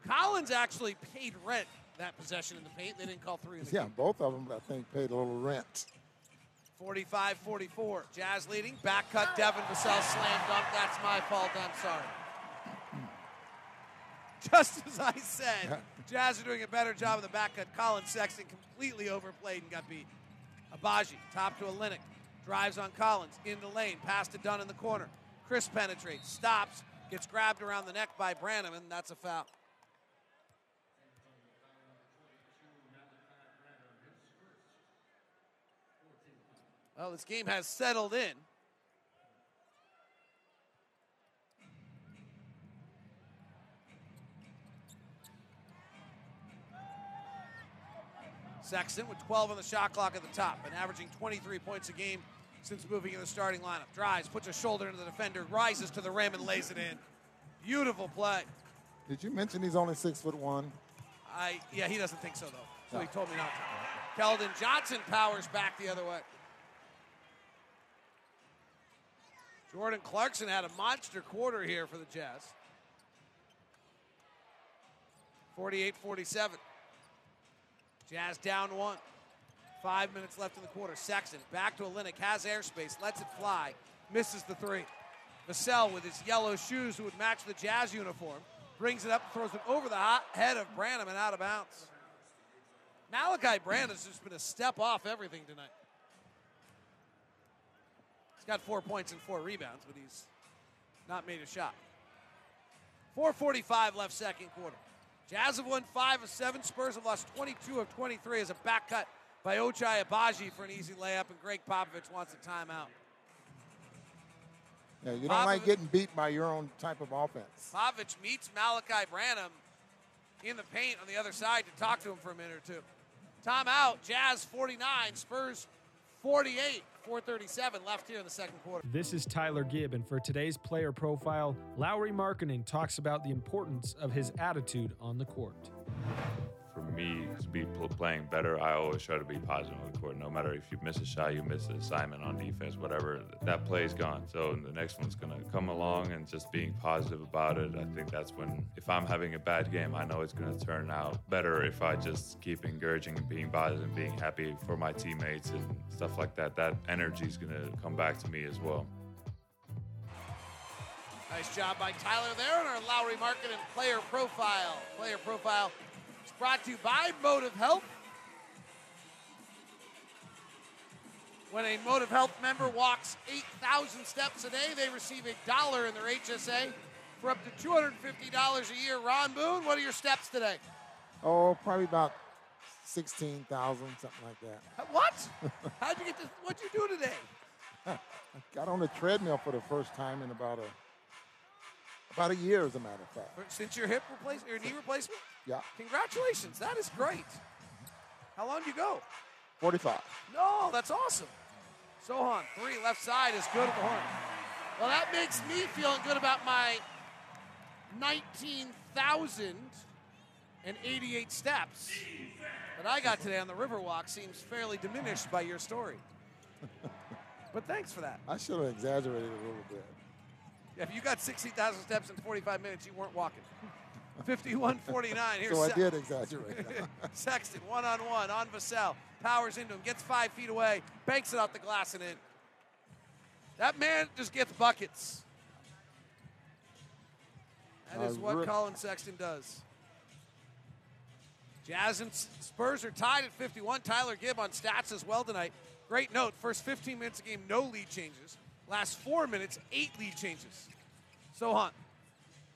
[SPEAKER 1] Collins actually paid rent that possession in the paint. They didn't call three
[SPEAKER 3] yeah,
[SPEAKER 1] game.
[SPEAKER 3] both of them I think paid a little rent.
[SPEAKER 1] 45 44. Jazz leading. Back cut. Devin Vassell slam dunk. That's my fault. I'm sorry. Just as I said, Jazz are doing a better job of the back cut. Collin Sexton completely overplayed and got beat. Agbaji, top to Olynyk. Drives on Collins. In the lane. Pass to Dunn in the corner. Kris penetrates. Stops. Gets grabbed around the neck by Branham, and that's a foul. Well, this game has settled in. Sexton with 12 on the shot clock at the top and averaging 23 points a game since moving in the starting lineup. Drives, puts a shoulder into the defender, rises to the rim and lays it in. Beautiful play.
[SPEAKER 3] Did you mention he's only six foot one?
[SPEAKER 1] I yeah, he doesn't think so though. So he told me not to. Keldon Johnson powers back the other way. Jordan Clarkson had a monster quarter here for the Jazz. 48-47. Jazz down one. Five minutes left in the quarter. Sexton back to Olynyk, has airspace, lets it fly, misses the three. Vassell with his yellow shoes, who would match the Jazz uniform, brings it up, and throws it over the hot head of Branham and out of bounds. Malaki Branham just been a step off everything tonight. He's got four points and four rebounds, but he's not made a shot. 4.45 left second quarter. Jazz have won five of seven. Spurs have lost 22 of 23 as a back cut by Ochai Agbaji for an easy layup, and Gregg Popovich wants a timeout.
[SPEAKER 3] Yeah, you don't like getting beat by your own type of offense.
[SPEAKER 1] Popovich meets Malaki Branham in the paint on the other side to talk to him for a minute or two. Timeout. Jazz 49, Spurs 48. 437 left here in the second quarter.
[SPEAKER 8] This is Tyler Gibb, and for today's player profile, Lauri Markkanen talks about the importance of his attitude on the court.
[SPEAKER 9] For me to be playing better, I always try to be positive on the court. No matter if you miss a shot, you miss an assignment on defense, whatever, that play is gone. So the next one's going to come along and just being positive about it. I think that's when, if I'm having a bad game, I know it's going to turn out better if I just keep encouraging and being positive and being happy for my teammates and stuff like that. That energy is going to come back to me as well.
[SPEAKER 1] Nice job by Tyler there on our Lauri Markkanen player profile. Player profile is brought to you by Motive Health. When a Motive Health member walks 8,000 steps a day, they receive a dollar in their HSA for up to $250 a year. Ron Boone, what are your steps today?
[SPEAKER 3] Oh, probably about 16,000, something like that.
[SPEAKER 1] Uh, what? How'd you get this? What'd you do today?
[SPEAKER 3] I got on the treadmill for the first time in about a about a year, as a matter of fact.
[SPEAKER 1] Since your hip replacement, your knee replacement?
[SPEAKER 3] Yeah,
[SPEAKER 1] Congratulations. That is great. How long do you go?
[SPEAKER 3] 45.
[SPEAKER 1] No, that's awesome. Sochan, three, left side is good at the horn. Well, that makes me feeling good about my 19,088 steps that I got today on the Riverwalk seems fairly diminished by your story. But thanks for that.
[SPEAKER 3] I should have exaggerated a little bit.
[SPEAKER 1] If you got 60,000 steps in 45 minutes, you weren't walking. 51 49. Here's
[SPEAKER 3] So I
[SPEAKER 1] Se-
[SPEAKER 3] did exaggerate.
[SPEAKER 1] Sexton, one on one, on Vassell. Powers into him, gets five feet away, banks it off the glass and in. That man just gets buckets. That is what
[SPEAKER 3] re-
[SPEAKER 1] Collin Sexton does. Jazz and Spurs are tied at 51. Tyler Gibb on stats as well tonight. Great note. First 15 minutes of game, no lead changes. Last four minutes, eight lead changes. Sochan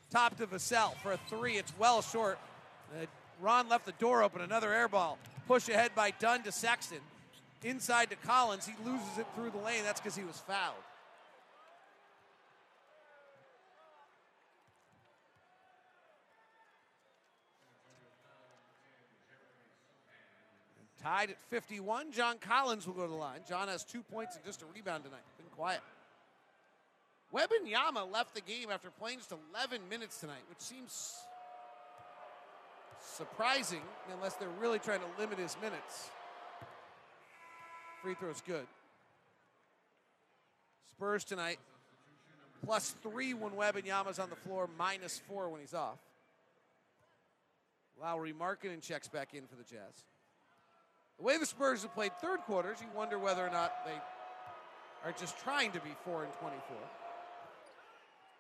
[SPEAKER 1] Top to Vassell for a three. It's well short. Uh, Ron left the door open. Another air ball. Push ahead by Dunn to Sexton. Inside to Collins. He loses it through the lane. That's because he was fouled. Tied at 51. John Collins will go to the line. John has two points and just a rebound tonight. Been quiet. Wembanyama left the game after playing just 11 minutes tonight, which seems surprising unless they're really trying to limit his minutes. Free throw's good. Spurs tonight, plus three when Wembanyama's on the floor, minus four when he's off. Lauri Markkanen checks back in for the Jazz. The way the Spurs have played third quarters, you wonder whether or not they are just trying to be 4 and 24.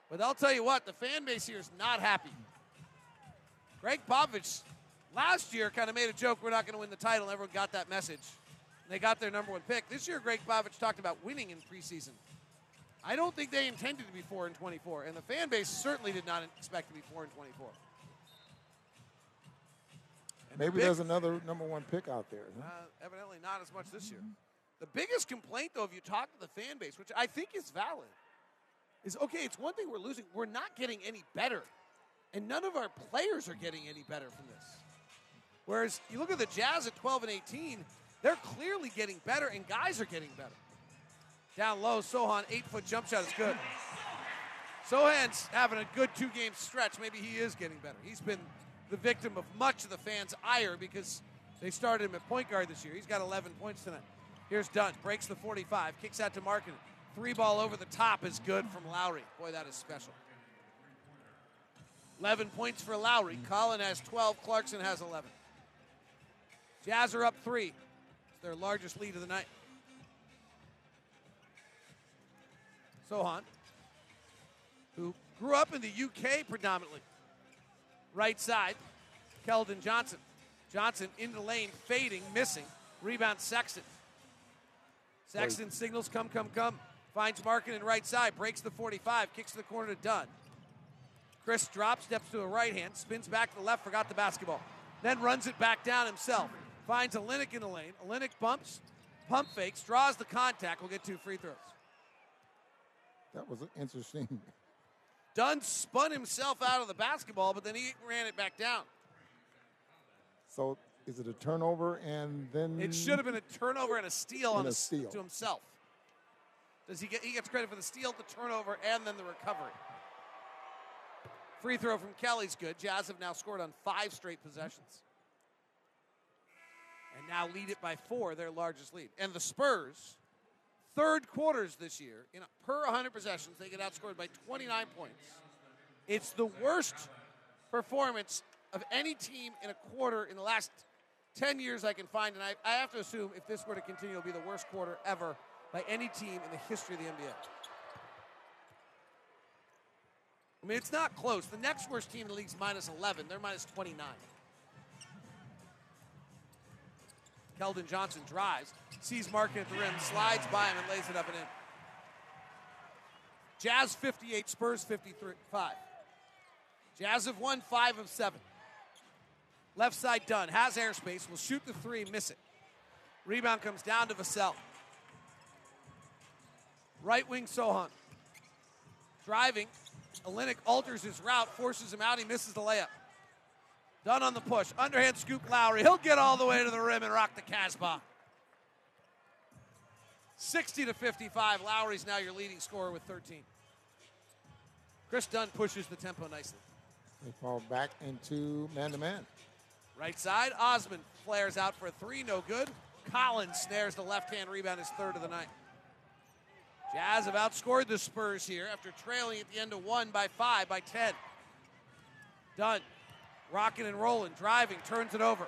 [SPEAKER 1] But I'll tell you what, the fan base here is not happy. Gregg Popovich last year kind of made a joke we're not going to win the title. Everyone got that message. And they got their number one pick. This year, Gregg Popovich talked about winning in preseason. I don't think they intended to be 4 and 24, and the fan base certainly did not expect to be 4 and 24.
[SPEAKER 3] Maybe
[SPEAKER 1] big-
[SPEAKER 3] there's another number one pick out there.
[SPEAKER 1] Uh, evidently not as much this year. The biggest complaint, though, if you talk to the fan base, which I think is valid, is okay, it's one thing we're losing. We're not getting any better. And none of our players are getting any better from this. Whereas you look at the Jazz at 12 and 18, they're clearly getting better, and guys are getting better. Down low, Sochan, eight foot jump shot is good. Sochan's having a good two game stretch. Maybe he is getting better. He's been the victim of much of the fans' ire because they started him at point guard this year. He's got 11 points tonight. Here's Dunn, breaks the 45, kicks out to Markkanen. Three ball over the top is good from Lauri. Boy, that is special. 11 points for Lauri. Collin has 12, Clarkson has 11. Jazz are up three. It's their largest lead of the night. Sochan, who grew up in the UK predominantly. Right side, Keldon Johnson. Johnson in the lane, fading, missing. Rebound Sexton. Sexton signals, come, come, come. Finds Markkanen right side, breaks the 45, kicks to the corner to Dunn. Kris drops, steps to the right hand, spins back to the left, forgot the basketball. Then runs it back down himself. Finds Olynyk in the lane. Olynyk bumps, pump fakes, draws the contact. We'll get two free throws.
[SPEAKER 3] That was interesting.
[SPEAKER 1] Dunn spun himself out of the basketball, but then he ran it back down.
[SPEAKER 3] So is it a turnover and then
[SPEAKER 1] It should have been a turnover and a steal
[SPEAKER 3] And
[SPEAKER 1] on
[SPEAKER 3] a steal.
[SPEAKER 1] to himself. Does he get? He gets credit for the steal, the turnover, and then the recovery. Free throw from Kelly's good. Jazz have now scored on five straight possessions, and now lead it by four, their largest lead. And the Spurs, third quarters this year, in a, per 100 possessions, they get outscored by 29 points. It's the worst performance of any team in a quarter in the last 10 years I can find, and I, I have to assume if this were to continue, it'll be the worst quarter ever by any team in the history of the NBA. I mean, it's not close. The next worst team in the league's minus 11. They're minus 29. Keldon Johnson drives, sees Markkanen at the rim, slides by him, and lays it up and in. Jazz 58, Spurs 55. Jazz have won five of seven. Left side Dunn. Has airspace. Will shoot the three. Miss it. Rebound comes down to Vassell. Right wing Sochan. Driving. Olynyk alters his route, forces him out. He misses the layup. Dunn on the push. Underhand scoop Lauri. He'll get all the way to the rim and rock the Casbah. 60 to 55. Lauri's now your leading scorer with 13. Kris Dunn pushes the tempo nicely.
[SPEAKER 3] They fall back into man to man.
[SPEAKER 1] Right side, Osman flares out for a three, no good. Collins snares the left hand rebound, his third of the night. Jazz have outscored the Spurs here after trailing at the end of one by five, by 10. Dunn. Rocking and rolling, driving, turns it over.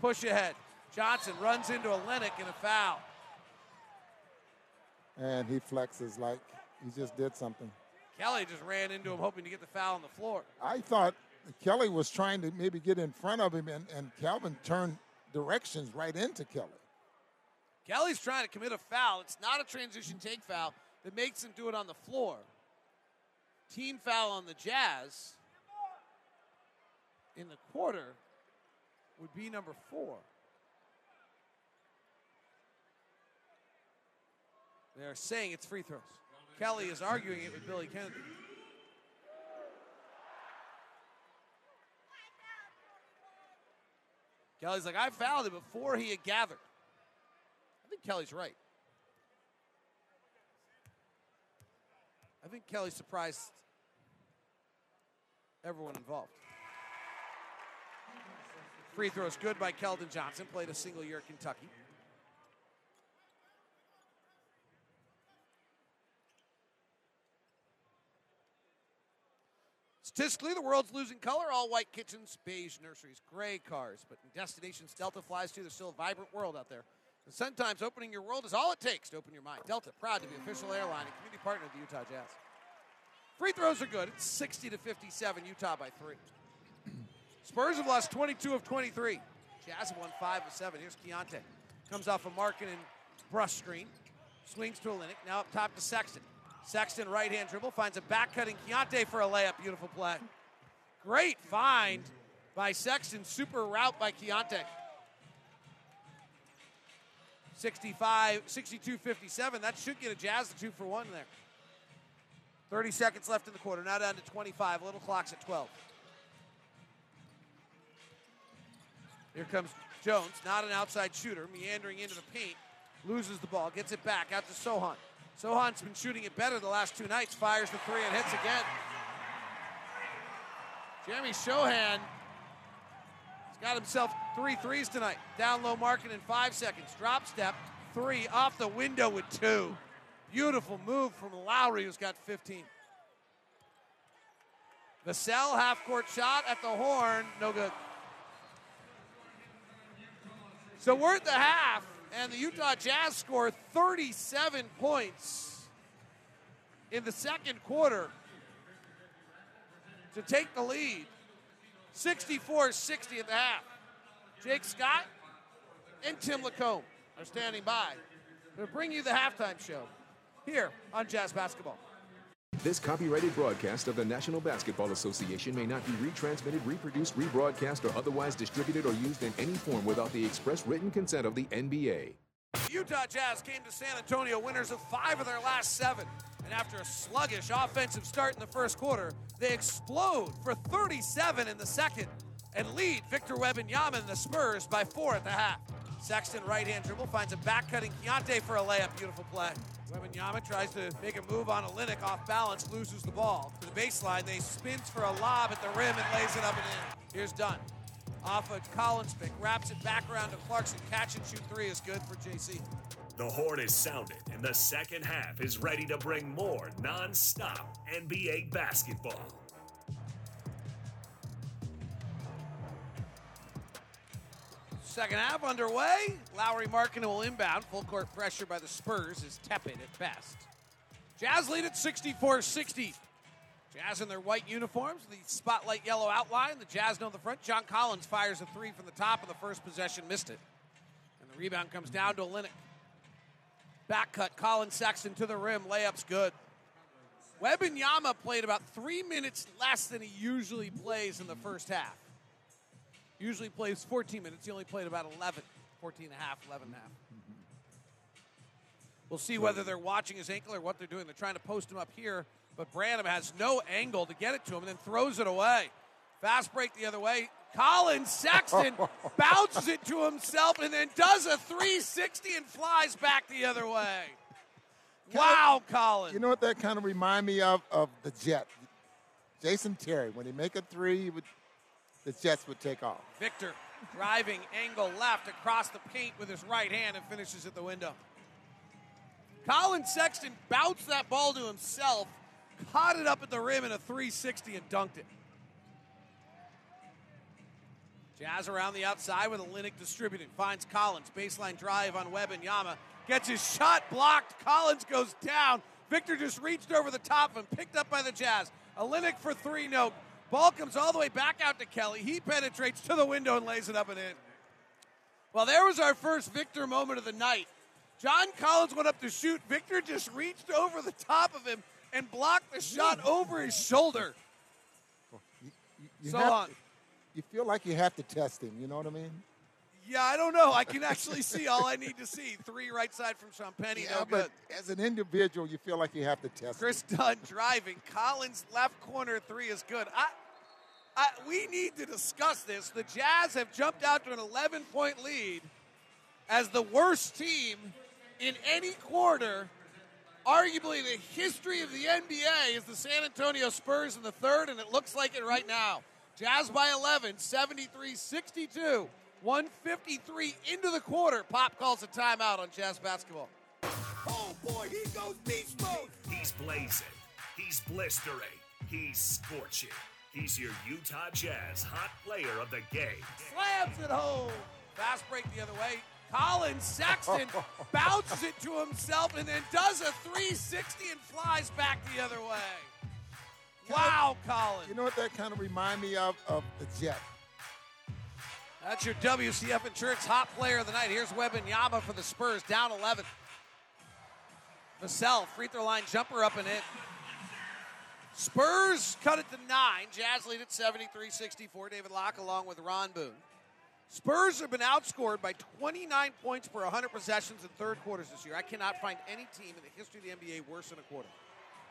[SPEAKER 1] Push ahead. Johnson runs into Olynyk and a foul.
[SPEAKER 3] And he flexes like he just did something.
[SPEAKER 1] Kelly just ran into him, hoping to get the foul on the floor.
[SPEAKER 3] I thought Kelly was trying to maybe get in front of him, and, and Calvin turned directions right into Kelly.
[SPEAKER 1] Kelly's trying to commit a foul. It's not a transition take foul that makes him do it on the floor. Team foul on the Jazz in the quarter would be number four. They're saying it's free throws. Kelly is arguing it with Billy Kennedy. Kelly's like, I fouled it before he had gathered. I think Kelly's right. I think Kelly surprised everyone involved. Free throws good by Keldon Johnson. Played a single year at Kentucky. Statistically, the world's losing color. All white kitchens, beige nurseries, gray cars. But in destinations Delta flies to, there's still a vibrant world out there. And sometimes opening your world is all it takes to open your mind. Delta, proud to be official airline and community partner of the Utah Jazz. Free throws are good. It's 60 to 57, Utah by three. Spurs have lost 22 of 23. Jazz have won five of seven. Here's Keyonte. Comes off a Markkanen brush screen. Swings to Olynyk. Now up top to Sexton. Sexton right hand dribble finds a back cutting Keyonte for a layup. Beautiful play. Great find by Sexton. Super route by Keyonte. 65, 62 57. That should get a Jazz to two for one there. 30 seconds left in the quarter. Now down to 25. Little clock's at 12. Here comes Jones, not an outside shooter, meandering into the paint, loses the ball, gets it back out to Sochan. Sochan's been shooting it better the last two nights, fires the three and hits again. Jeremy Sochan has got himself three threes tonight. Down low Markkanen five seconds. Drop step, three, off the window with two. Beautiful move from Lauri, who's got 15. Vassell, half court shot at the horn, no good. So we're at the half, and the Utah Jazz score 37 points in the second quarter to take the lead. 64 60 at the half. Jake Scott and Tim Lacombe are standing by to bring you the halftime show here on Jazz Basketball.
[SPEAKER 10] This copyrighted broadcast of the National Basketball Association may not be retransmitted, reproduced, rebroadcast, or otherwise distributed or used in any form without the express written consent of the NBA.
[SPEAKER 1] Utah Jazz came to San Antonio winners of five of their last seven. And after a sluggish offensive start in the first quarter, they explode for 37 in the second and lead Victor Wembanyama and the Spurs by four at the half. Sexton right hand dribble finds a back cutting Keyonte for a layup. Beautiful play. Wembanyama tries to make a move on Olynyk off balance, loses the ball. To the baseline, they spins for a lob at the rim and lays it up and in. Here's Dunn. Off a Collins pick, wraps it back around to Clarkson. Catch and shoot three is good for JC.
[SPEAKER 2] The horn is sounded, and the second half is ready to bring more non-stop NBA basketball.
[SPEAKER 1] Second half underway. Lauri Markkanen will inbound. Full court pressure by the Spurs is tepid at best. Jazz lead at 64 60. Jazz in their white uniforms, the spotlight yellow outline. The Jazz know the front. John Collins fires a three from the top of the first possession, missed it. And the rebound comes down to Olynyk. Back cut, Collin Sexton to the rim. Layup's good. Wembanyama played about three minutes less than he usually plays in the first half. Usually plays 14 minutes. He only played about 11, 14 and a half, 11 and a half. We'll see whether they're watching his ankle or what they're doing. They're trying to post him up here, but Branham has no angle to get it to him and then throws it away. Fast break the other way. Collin Sexton bounces it to himself and then does a 360 and flies back the other way. Wow, Collin.
[SPEAKER 3] You know what that kind of remind me of? Of the Jet. Jason Terry. When he make a three, he would, the Jets would take off.
[SPEAKER 1] Victor driving angle left across the paint with his right hand and finishes at the window. Collin Sexton bounced that ball to himself, caught it up at the rim in a 360 and dunked it. Jazz around the outside with Olynyk distributing. Finds Collins. Baseline drive on Wembanyama. Gets his shot blocked. Collins goes down. Victor just reached over the top and picked up by the Jazz. Olynyk for three, no. Ball comes all the way back out to Kelly. He penetrates to the window and lays it up and in. Well, there was our first Victor moment of the night. John Collins went up to shoot. Victor just reached over the top of him, and blocked the shot over his shoulder.
[SPEAKER 3] You, you
[SPEAKER 1] So
[SPEAKER 3] have
[SPEAKER 1] on.
[SPEAKER 3] You feel like you have to test him. You know what I mean?
[SPEAKER 1] Yeah, I don't know. I can actually see all I need to see. Three right side from Champagnie.
[SPEAKER 3] Yeah,
[SPEAKER 1] no
[SPEAKER 3] but
[SPEAKER 1] good.
[SPEAKER 3] as an individual, you feel like you have to test.
[SPEAKER 1] Kris Dunn driving. Collins left corner three is good. I, I, we need to discuss this. The Jazz have jumped out to an 11 point lead as the worst team in any quarter. Arguably, the history of the NBA is the San Antonio Spurs in the third, and it looks like it right now. Jazz by 11, 73 62. 153 into the quarter. Pop calls a timeout on Jazz basketball.
[SPEAKER 2] Oh boy, he goes beast mode. He's blazing. He's blistering. He's scorching. He's your Utah Jazz hot player of the game.
[SPEAKER 1] slams it home. Fast break the other way. Collins Sexton bounces it to himself and then does a 360 and flies back the other way. Wow, Collins.
[SPEAKER 3] You know what that kind of remind me of? Of the Jet.
[SPEAKER 1] That's your WCF Insurance hot player of the night. Here's Wembanyama for the Spurs, down 11. Vassell, free throw line jumper up and in. Spurs cut it to nine. Jazz lead at 73 64. David Locke along with Ron Boone. Spurs have been outscored by 29 points per 100 possessions in third quarters this year. I cannot find any team in the history of the NBA worse than a quarter.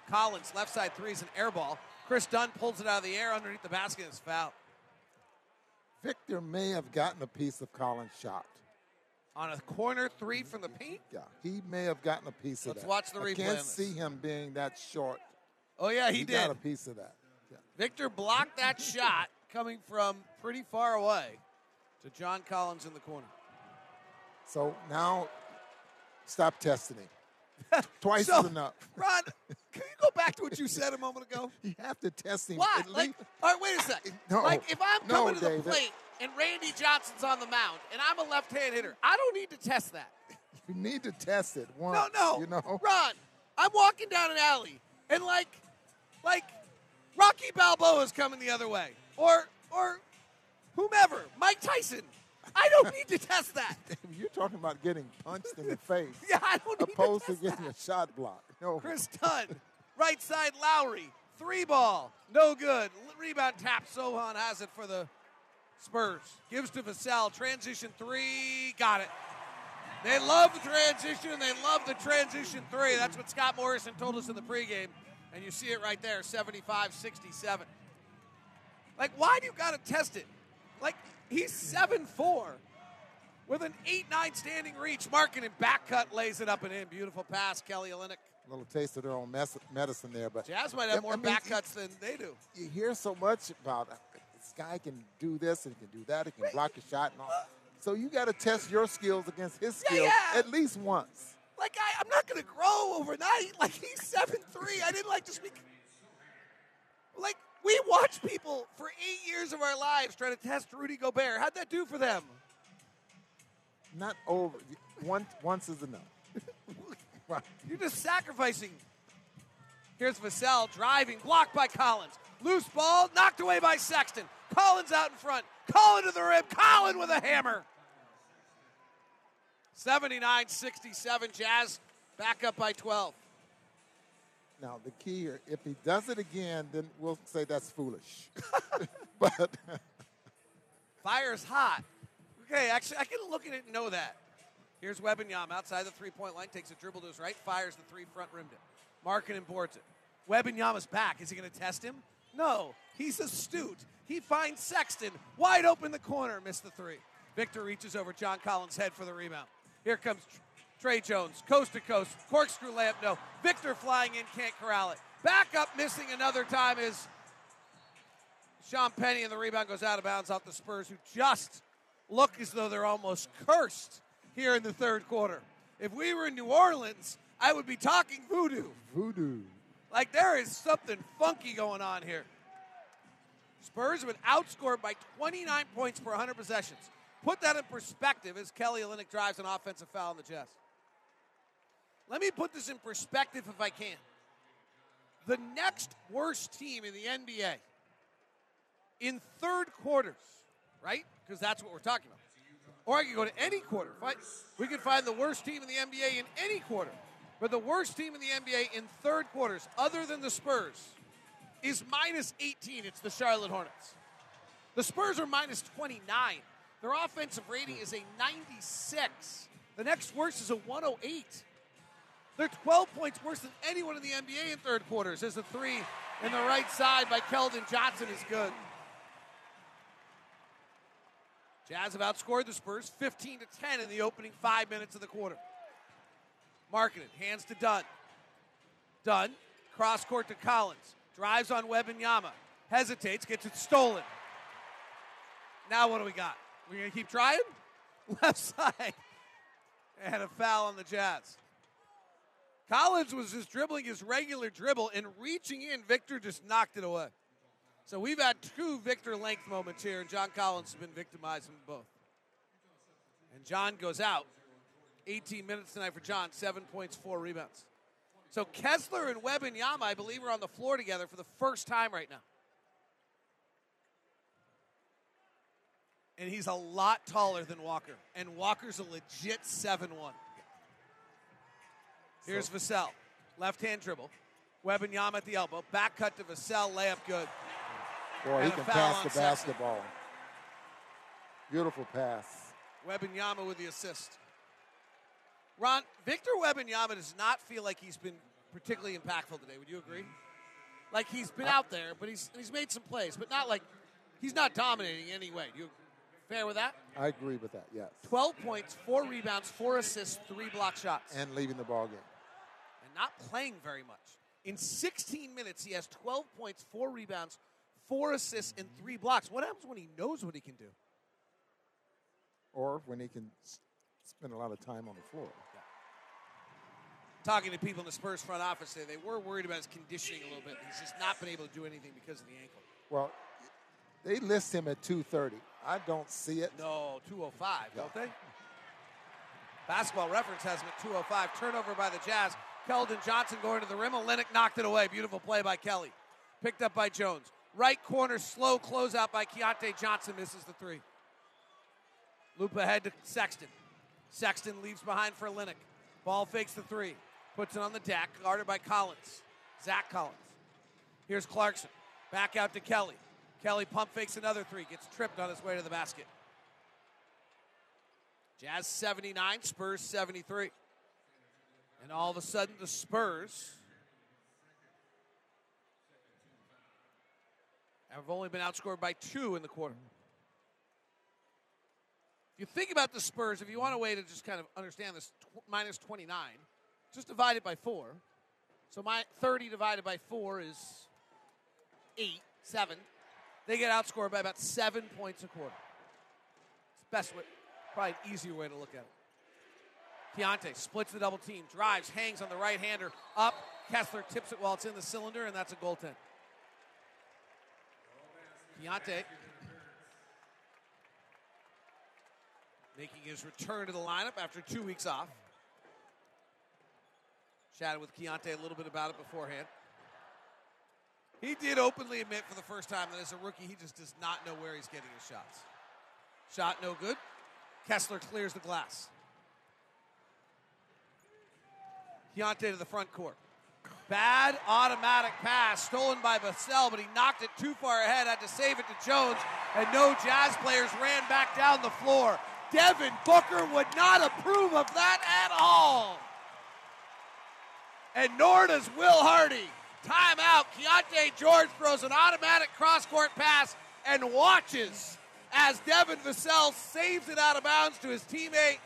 [SPEAKER 1] Collins, left side three is an air ball. Kris Dunn pulls it out of the air underneath the basket. and It's foul.
[SPEAKER 3] Victor may have gotten a piece of Collins' shot.
[SPEAKER 1] On a corner three from the paint?
[SPEAKER 3] Yeah, he may have gotten a piece of that.
[SPEAKER 1] Let's watch the replay. I can't
[SPEAKER 3] see him being that short.
[SPEAKER 1] Oh, yeah, he,
[SPEAKER 3] he
[SPEAKER 1] did.
[SPEAKER 3] got a piece of that. Yeah.
[SPEAKER 1] Victor blocked that shot coming from pretty far away to John Collins in the corner.
[SPEAKER 3] So now, stop testing him. Twice
[SPEAKER 1] So,
[SPEAKER 3] is enough.
[SPEAKER 1] Ron, can you go back to what you said a moment ago?
[SPEAKER 3] You have to test him.
[SPEAKER 1] Why? Like, all right, wait a second.
[SPEAKER 3] No,
[SPEAKER 1] like, if I'm
[SPEAKER 3] no,
[SPEAKER 1] coming to the
[SPEAKER 3] David.
[SPEAKER 1] plate and Randy Johnson's on the mound and I'm a left-hand hitter, I don't need to test that.
[SPEAKER 3] you need to test it once.
[SPEAKER 1] No, no,
[SPEAKER 3] You know,
[SPEAKER 1] Ron, I'm walking down an alley and like, like, Rocky Balboa is coming the other way, or or whomever, Mike Tyson. I don't need to test that.
[SPEAKER 3] you're talking about getting punched in the face,
[SPEAKER 1] Yeah, I don't need
[SPEAKER 3] opposed
[SPEAKER 1] to
[SPEAKER 3] to getting a shot block. No,
[SPEAKER 1] Kris Dunn, right side Lauri, three ball, no good. Rebound tap. Sochan has it for the Spurs. Gives to Vassell. Transition three, got it. They love the transition. They love the transition three. That's what Scott Morrison told us in the pregame, and you see it right there, 75-67. Like, why do you got to test it? Like, he's 7-4 with an 8-9 standing reach. Markkanen back cut lays it up and in. Beautiful pass, Kelly Olynyk.
[SPEAKER 3] a little taste of their own mes- medicine there, but
[SPEAKER 1] Jazz might have
[SPEAKER 3] I
[SPEAKER 1] more
[SPEAKER 3] mean,
[SPEAKER 1] back cuts than they do.
[SPEAKER 3] You hear so much about this guy can do this and he can do that. He can block a shot and all. So you got to test your skills against his
[SPEAKER 1] Yeah,
[SPEAKER 3] skills
[SPEAKER 1] yeah.
[SPEAKER 3] at least once.
[SPEAKER 1] Like I, I'm not going to grow overnight. Like he's seven three. I didn't like to speak. Like we watched people for eight years of our lives try to test Rudy Gobert. How'd that do for them?
[SPEAKER 3] Not over. One, once is enough. Right.
[SPEAKER 1] You're just sacrificing. Here's Vassell driving, blocked by Collins. Loose ball, knocked away by Sexton. Collins out in front. Collins to the rim. Collin with a hammer. 79 67. Jazz back up by 12.
[SPEAKER 3] Now the key here, if he does it again, then we'll say that's foolish. but
[SPEAKER 1] Fire's hot. Okay, actually, I can look at it and know that. Here's Wembanyama outside the three-point line, takes a dribble to his right, fires the three, front rimmed it. Markkanen boards it. Wembanyama is back. Is he going to test him? No. He's astute. He finds Sexton wide open the corner, missed the three. Victor reaches over John Collins' head for the rebound. Here comes Tre Jones, coast to coast, corkscrew layup, no. Victor flying in, can't corral it. Back up, missing another time is Champagnie, and the rebound goes out of bounds off the Spurs, who just look as though they're almost cursed here in the third quarter. If we were in New Orleans, I would be talking voodoo.
[SPEAKER 3] voodoo.
[SPEAKER 1] Like there is something funky going on here. Spurs have been outscored by 29 points per 100 possessions. Put that in perspective as Kelly Olynyk drives an offensive foul in the chest. Let me put this in perspective if I can. The next worst team in the NBA in third quarters, right? Because that's what we're talking about. Or I could go to any quarter. We could find the worst team in the NBA in any quarter. But the worst team in the NBA in third quarters, other than the Spurs, is minus 18. It's the Charlotte Hornets. The Spurs are minus 29. Their offensive rating is a 96. The next worst is a 108. They're 12 points worse than anyone in the NBA in third quarters. As a three in the right side by Keldon Johnson is good. Jazz have outscored the Spurs 15 to 10 in the opening five minutes of the quarter. Markkanen, hands to Dunn. Dunn, cross court to Collins, drives on Wembanyama. hesitates, gets it stolen. Now what do we got? We're going to keep trying? Left side. And a foul on the Jazz. Collins was just dribbling his regular dribble and reaching in. Victor just knocked it away. So we've had two Victor length moments here, and John Collins has been victimizing both. And John goes out. 18 minutes tonight for John, seven points, four rebounds. So Kessler and Wembanyama, I believe, are on the floor together for the first time right now. And he's a lot taller than Walker. And Walker's a legit 7 1. Here's Vassell. Left hand dribble. Wembanyama at the elbow. Back cut to Vassell. Layup good.
[SPEAKER 3] Boy, he
[SPEAKER 1] And a
[SPEAKER 3] can pass the basketball. Beautiful pass.
[SPEAKER 1] Wembanyama with the assist. Ron, Victor Wembanyama does not feel like he's been particularly impactful today. Would you agree? Like he's been out there, but he's he's made some plays, but not like he's not dominating anyway. Do you fair with that?
[SPEAKER 3] I agree with that, yes.
[SPEAKER 1] 12 points, four rebounds, four assists, three block shots.
[SPEAKER 3] And leaving the ball game.
[SPEAKER 1] Not playing very much. In 16 minutes, he has 12 points, four rebounds, four assists, and three blocks. What happens when he knows what he can do?
[SPEAKER 3] Or when he can spend a lot of time on the floor.
[SPEAKER 1] Talking to people in the Spurs front office, they, they were worried about his conditioning a little bit. He's just not been able to do anything because of the ankle.
[SPEAKER 3] Well, they list him at 230. I don't see it.
[SPEAKER 1] No, 205, don't they? Basketball reference has him at 205. Turnover by the Jazz. Keldon Johnson going to the rim. Olynyk knocked it away. Beautiful play by Kelly. Picked up by Jones. Right corner, slow closeout by Keyonte Johnson. Misses the three. Loop ahead to Sexton. Sexton leaves behind for Olynyk. Ball fakes the three. Puts it on the deck. Guarded by Collins. Zach Collins. Here's Clarkson. Back out to Kelly. Kelly pump fakes another three. Gets tripped on his way to the basket. Jazz 79, Spurs 73. And all of a sudden, the Spurs have only been outscored by two in the quarter. If you think about the Spurs, if you want a way to just kind of understand this, tw- minus 29, just divide it by four. So my 30 divided by four is eight, seven. They get outscored by about seven points a quarter. It's best way, probably an easier way to look at it. Keyonte splits the double team, drives, hangs on the right hander, up. Kessler tips it while it's in the cylinder, and that's a goaltend. Keyonte making his return to the lineup after two weeks off. Chatted with Keyonte a little bit about it beforehand. He did openly admit for the first time that as a rookie, he just does not know where he's getting his shots. Shot no good. Kessler clears the glass. Keyonte to the front court. Bad automatic pass stolen by Vassell, but he knocked it too far ahead, had to save it to Jones, and no Jazz players ran back down the floor. Devin Booker would not approve of that at all. And nor does Will Hardy. Timeout. Keyonte George throws an automatic cross court pass and watches as Devin Vassell saves it out of bounds to his teammate.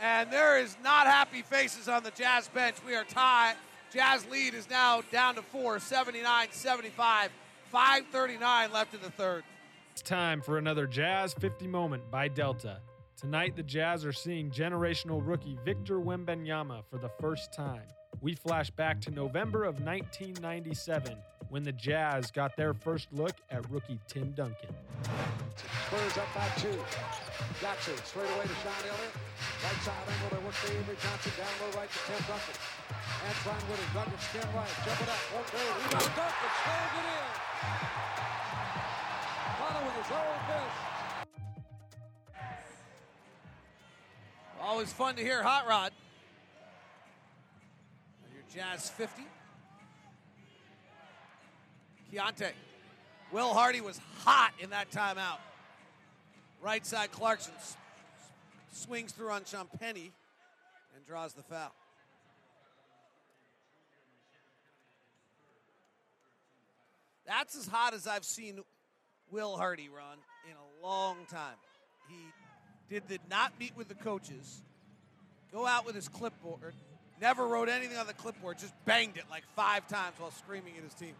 [SPEAKER 1] And there is not happy faces on the Jazz bench. We are tied. Jazz lead is now down to four, 79 75. 5.39 left in the third.
[SPEAKER 8] It's time for another Jazz 50 moment by Delta. Tonight, the Jazz are seeing generational rookie Victor Wembanyama for the first time. We flash back to November of 1997 when the Jazz got their first look at rookie Tim Duncan.
[SPEAKER 11] Spurs up by two. Jackson straight away to Sean Elliott. Right side angle, they work to Avery Johnson. Down low right to Tim Duncan. Antoine with it. Duncan spin right. Jump it up. Okay. Rebound. Duncan slams it in. Following his own miss.
[SPEAKER 1] Always fun to hear Hot Rod. Jazz 50. Keyonte. Will Hardy was hot in that timeout. Right side Clarkson swings through on Champagnie and draws the foul. That's as hot as I've seen Will Hardy run in a long time. He did, did not meet with the coaches, go out with his clipboard, never wrote anything on the clipboard, just banged it like five times while screaming at his team.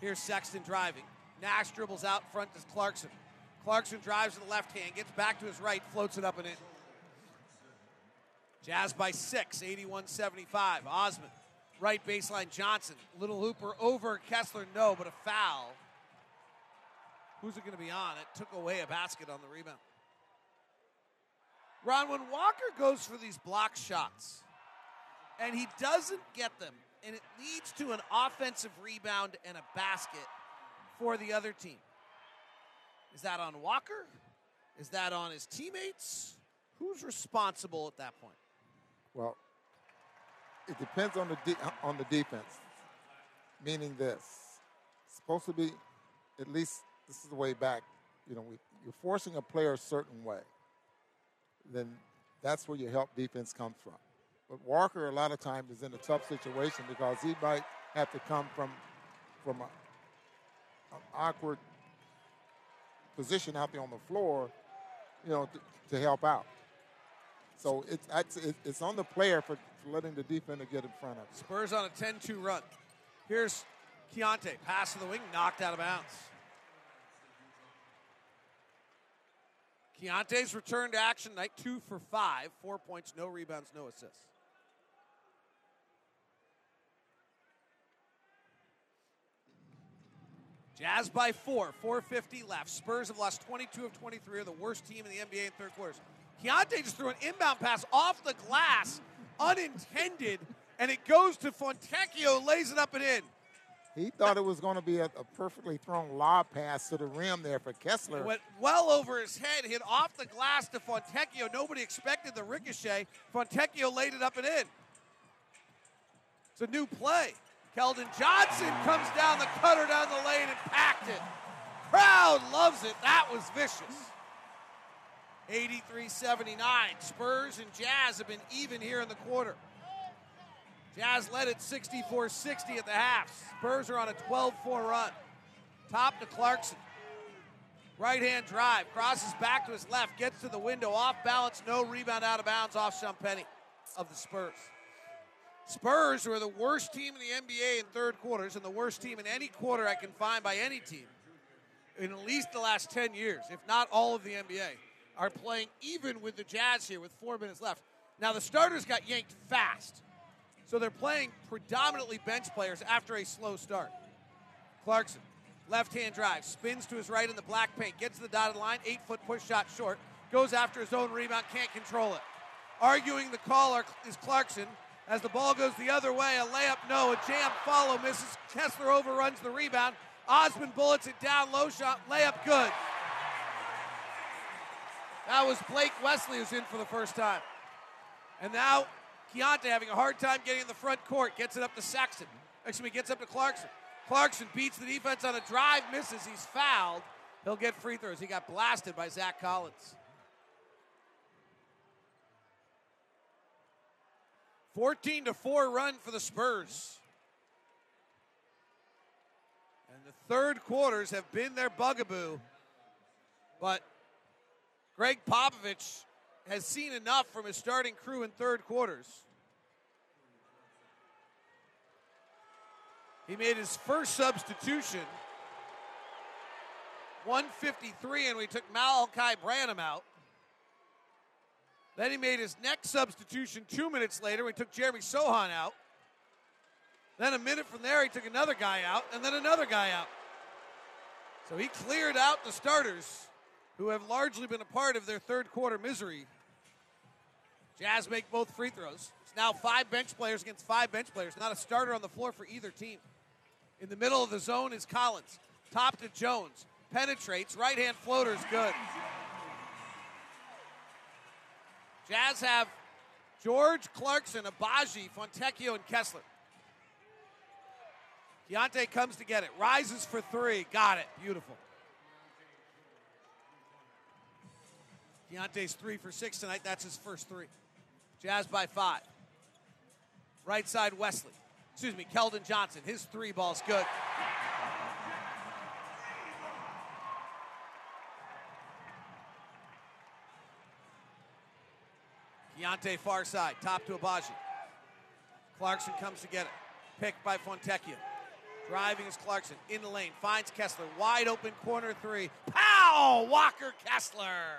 [SPEAKER 1] Here's Sexton driving. Nash dribbles out front to Clarkson. Clarkson drives to the left hand, gets back to his right, floats it up and in. Jazz by six, 81 75. Osman, right baseline Johnson. Little Hooper over Kessler, no, but a foul. Who's it going to be on? It took away a basket on the rebound. Ron, when Walker goes for these block shots and he doesn't get them, and it leads to an offensive rebound and a basket for the other team. Is that on Walker? Is that on his teammates? Who's responsible at that point?
[SPEAKER 3] Well, it depends on the de- on the defense. Meaning this, it's supposed to be at least this is the way back. You know, we, you're forcing a player a certain way. Then that's where your help defense comes from. But Walker, a lot of times, is in a tough situation because he might have to come from from a, an awkward position out there on the floor, you know, to, to help out. So it's, it's on the player for, letting the defender get in front of him.
[SPEAKER 1] Spurs on a 10 2 run. Here's Keyonte. Pass to the wing, knocked out of bounds. Keyonte's return to action night two for five, four points, no rebounds, no assists. Jazz by four, 450 left. Spurs have lost 22 of 23, are the worst team in the NBA in third quarters. Keyonte just threw an inbound pass off the glass, unintended, and it goes to Fontecchio, lays it up and in.
[SPEAKER 3] He thought it was going to be a, a perfectly thrown lob pass to the rim there for Kessler.
[SPEAKER 1] Went well over his head, hit off the glass to Fontecchio. Nobody expected the ricochet. Fontecchio laid it up and in. It's a new play. Keldon Johnson comes down the cutter down the lane and packed it. Crowd loves it. That was vicious. 83 79. Spurs and Jazz have been even here in the quarter. Jazz led at 64 60 at the half. Spurs are on a 12 4 run. Top to Clarkson. Right hand drive. Crosses back to his left. Gets to the window. Off balance. No rebound out of bounds off Champagnie of the Spurs. Spurs were the worst team in the NBA in third quarters and the worst team in any quarter I can find by any team in at least the last 10 years, if not all of the NBA, are playing even with the Jazz here with four minutes left. Now, the starters got yanked fast, so they're playing predominantly bench players after a slow start. Clarkson, left hand drive, spins to his right in the black paint, gets to the dotted line, eight foot push shot short, goes after his own rebound, can't control it. Arguing the call is Clarkson. As the ball goes the other way, a layup no, a jam follow misses. Kessler overruns the rebound. Osman bullets it down, low shot, layup good. That was Blake Wesley who's in for the first time. And now Keyonte having a hard time getting in the front court, gets it up to Sexton. Excuse me, gets up to Clarkson. Clarkson beats the defense on a drive, misses. He's fouled. He'll get free throws. He got blasted by Zach Collins. 14 to 4 run for the Spurs. And the third quarters have been their bugaboo. But Gregg Popovich has seen enough from his starting crew in third quarters. He made his first substitution, 153, and we took Malaki Branham out. Then he made his next substitution two minutes later. He took Jeremy Sochan out. Then a minute from there, he took another guy out, and then another guy out. So he cleared out the starters who have largely been a part of their third quarter misery. Jazz make both free throws. It's now five bench players against five bench players, not a starter on the floor for either team. In the middle of the zone is Collins. Top to Jones. Penetrates. Right hand floater is good. Jazz have George Clarkson, Agbaji, Fontecchio, and Kessler. Keyonte comes to get it, rises for three, got it. Beautiful. Keyonte's three for six tonight. That's his first three. Jazz by five. Right side, Wesley. Excuse me, Keldon Johnson. His three ball's good. Keyonte far side, top to Agbaji. Clarkson comes to get it. Picked by Fontecchio. Driving is Clarkson in the lane. Finds Kessler. Wide open corner three. Pow! Walker Kessler.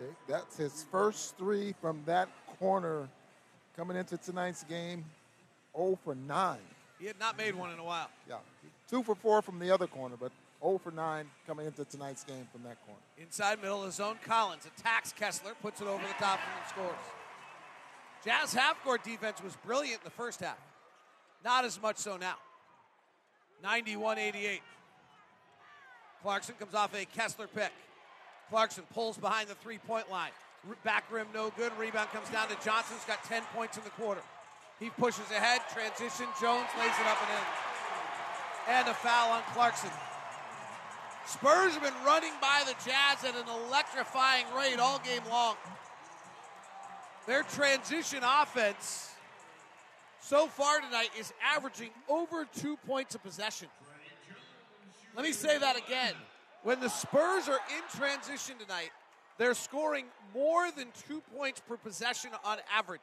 [SPEAKER 3] Okay, that's his first three from that corner coming into tonight's game. 0 for 9.
[SPEAKER 1] He had not made one in a while.
[SPEAKER 3] Yeah, two for four from the other corner, but 0 for 9 coming into tonight's game from that corner.
[SPEAKER 1] Inside middle of the zone, Collins attacks Kessler, puts it over the top and scores. Jazz half court defense was brilliant in the first half. Not as much so now. 91 88. Clarkson comes off a Kessler pick. Clarkson pulls behind the three point line. Back rim, no good. Rebound comes down to Johnson, who's got 10 points in the quarter. He pushes ahead, transition. Jones lays it up and in. And a foul on Clarkson. Spurs have been running by the Jazz at an electrifying rate all game long. Their transition offense so far tonight is averaging over two points a possession. Let me say that again. When the Spurs are in transition tonight, they're scoring more than two points per possession on average.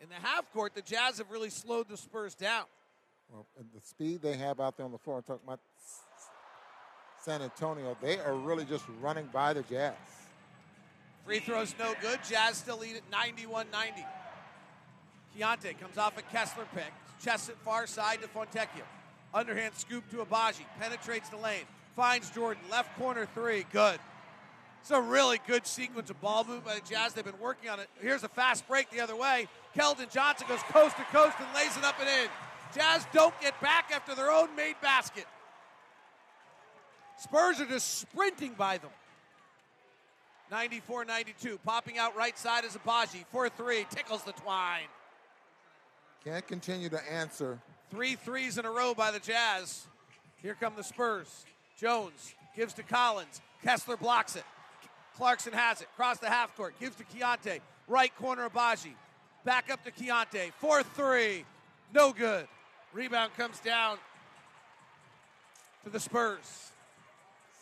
[SPEAKER 1] In the half court, the Jazz have really slowed the Spurs down.
[SPEAKER 3] Well, and the speed they have out there on the floor, I'm talking about San Antonio, they are really just running by the Jazz.
[SPEAKER 1] Free throws no good. Jazz still lead at 91 90. Keyonte comes off a Kessler pick. Chests it far side to Fontecchio. Underhand scoop to Agbaji. Penetrates the lane. Finds Jordan. Left corner three. Good. It's a really good sequence of ball movement by the Jazz. They've been working on it. Here's a fast break the other way. Keldon Johnson goes coast to coast and lays it up and in. Jazz don't get back after their own made basket. Spurs are just sprinting by them. 94 92. Popping out right side is Agbaji. 4 3. Tickles the twine.
[SPEAKER 3] Can't continue to answer.
[SPEAKER 1] Three threes in a row by the Jazz. Here come the Spurs. Jones gives to Collins. Kessler blocks it. Clarkson has it. Cross the half court. Gives to Keyonte. Right corner Agbaji. Back up to Keyonte. 4 3. No good. Rebound comes down to the Spurs.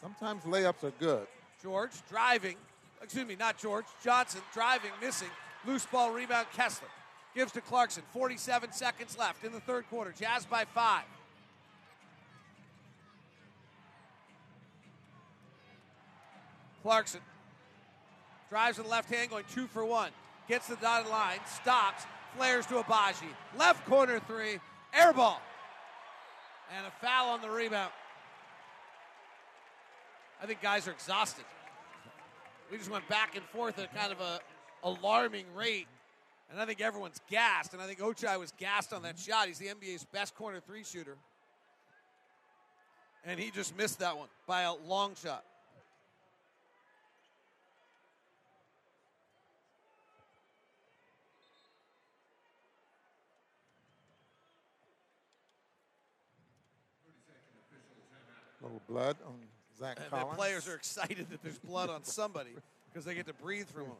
[SPEAKER 3] Sometimes layups are good.
[SPEAKER 1] George driving. Excuse me, not George. Johnson driving, missing. Loose ball rebound, Kessler. Gives to Clarkson. 47 seconds left in the third quarter. Jazz by five. Clarkson drives with the left hand, going two for one. Gets the dotted line, stops, flares to Agbaji. Left corner three, air ball. And a foul on the rebound. I think guys are exhausted. We just went back and forth at kind of a alarming rate. And I think everyone's gassed. And I think Ochai was gassed on that shot. He's the NBA's best corner three shooter. And he just missed that one by a long shot.
[SPEAKER 3] Little blood on Zach
[SPEAKER 1] and
[SPEAKER 3] Collins.
[SPEAKER 1] the players are excited that there's blood on somebody because they get to breathe through them.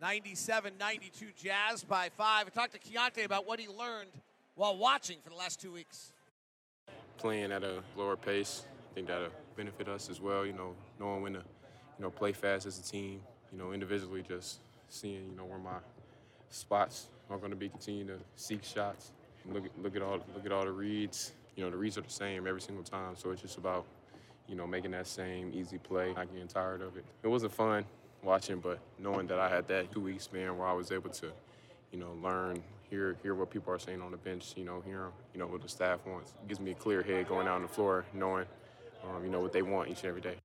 [SPEAKER 1] Ninety-seven, ninety-two Jazz by five. I talked to Keyonte about what he learned while watching for the last two weeks.
[SPEAKER 5] Playing at a lower pace, I think that'll benefit us as well. You know, knowing when to, you know, play fast as a team. You know, individually, just seeing, you know, where my spots are going to be. Continue to seek shots. Look look at all look at all the reads. You know, the reads are the same every single time. So it's just about, you know, making that same easy play. Not getting tired of it. It wasn't fun watching, but knowing that I had that two week span where I was able to, you know, learn, hear hear what people are saying on the bench, you know, hear you know what the staff wants. It gives me a clear head going out on the floor, knowing, um, you know, what they want each and every day.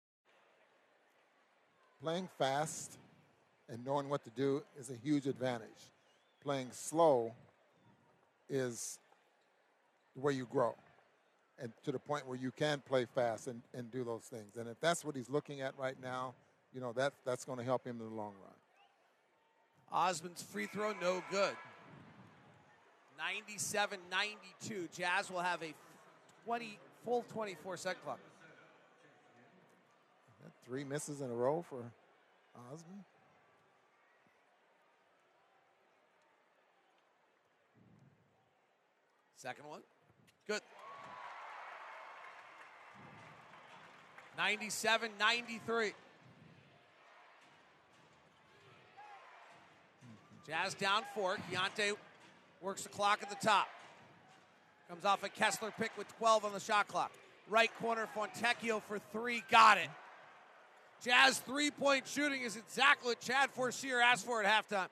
[SPEAKER 3] Playing fast and knowing what to do is a huge advantage. Playing slow is the way you grow and to the point where you can play fast and, and do those things. And if that's what he's looking at right now, you know, that, that's going to help him in the long run.
[SPEAKER 1] Osman's free throw, no good. 97 92. Jazz will have a 20, full 24 second clock.
[SPEAKER 3] Three misses in a row for Osman.
[SPEAKER 1] Second one. Good. 97 93. Jazz down four. Keyonte works the clock at the top. Comes off a Kessler pick with 12 on the shot clock. Right corner, Fontecchio for three. Got it. Jazz three point shooting is exactly what Chad Forcier asked for at halftime.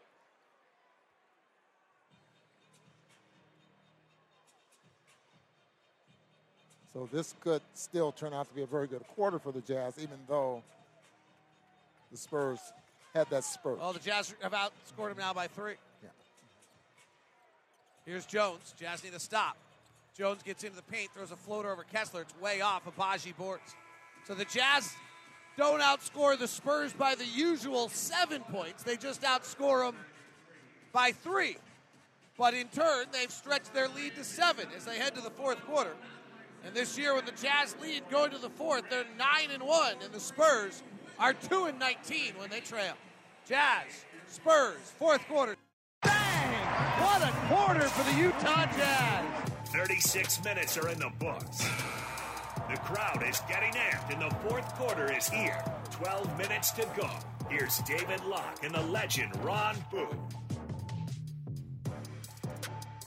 [SPEAKER 3] So this could still turn out to be a very good quarter for the Jazz, even though the Spurs had that spurt.
[SPEAKER 1] Well, the Jazz have outscored them now by three.
[SPEAKER 3] Yeah.
[SPEAKER 1] Here's Jones. Jazz need a stop. Jones gets into the paint, throws a floater over Kessler. It's way off. Agbaji boards. So the Jazz don't outscore the Spurs by the usual seven points. They just outscore them by three. But in turn, they've stretched their lead to seven as they head to the fourth quarter. And this year, with the Jazz lead going to the fourth, they're nine and one, and the Spurs are two and nineteen when they trail. Jazz, Spurs, fourth quarter. Bang! What a quarter for the Utah Jazz.
[SPEAKER 2] 36 minutes are in the books. The crowd is getting amped, and the fourth quarter is here. 12 minutes to go. Here's David Locke and the legend Ron Boone.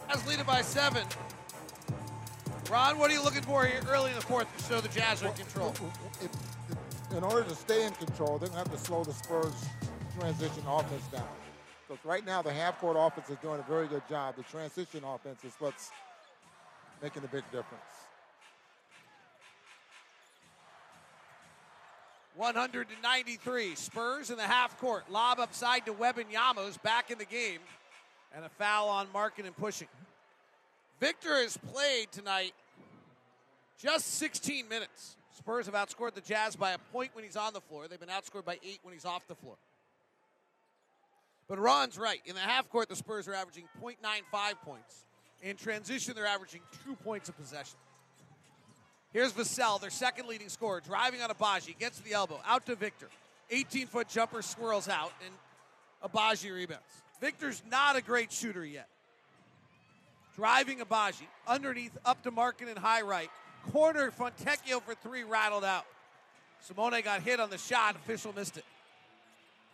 [SPEAKER 1] Jazz leading by seven. Ron, what are you looking for here early in the fourth to show the Jazz are in control?
[SPEAKER 3] If, if, in order to stay in control, they're going to have to slow the Spurs transition offense down. Because right now, the half-court offense is doing a very good job. The transition offense is what's making a big difference.
[SPEAKER 1] 193. Spurs in the half court. Lob upside to Wembanyama, who's back in the game. And a foul on Markkanen and pushing. Victor has played tonight just 16 minutes. Spurs have outscored the Jazz by a point when he's on the floor. They've been outscored by eight when he's off the floor. But Ron's right. In the half court, the Spurs are averaging 0.95 points. In transition, they're averaging two points of possession. Here's Vassell, their second leading scorer, driving on Agbaji, gets to the elbow, out to Victor. 18 foot jumper swirls out, and Agbaji rebounds. Victor's not a great shooter yet. Driving Agbaji, underneath, up to Markkanen and high right. Corner, Fontecchio for three, rattled out. Simone got hit on the shot, official missed it.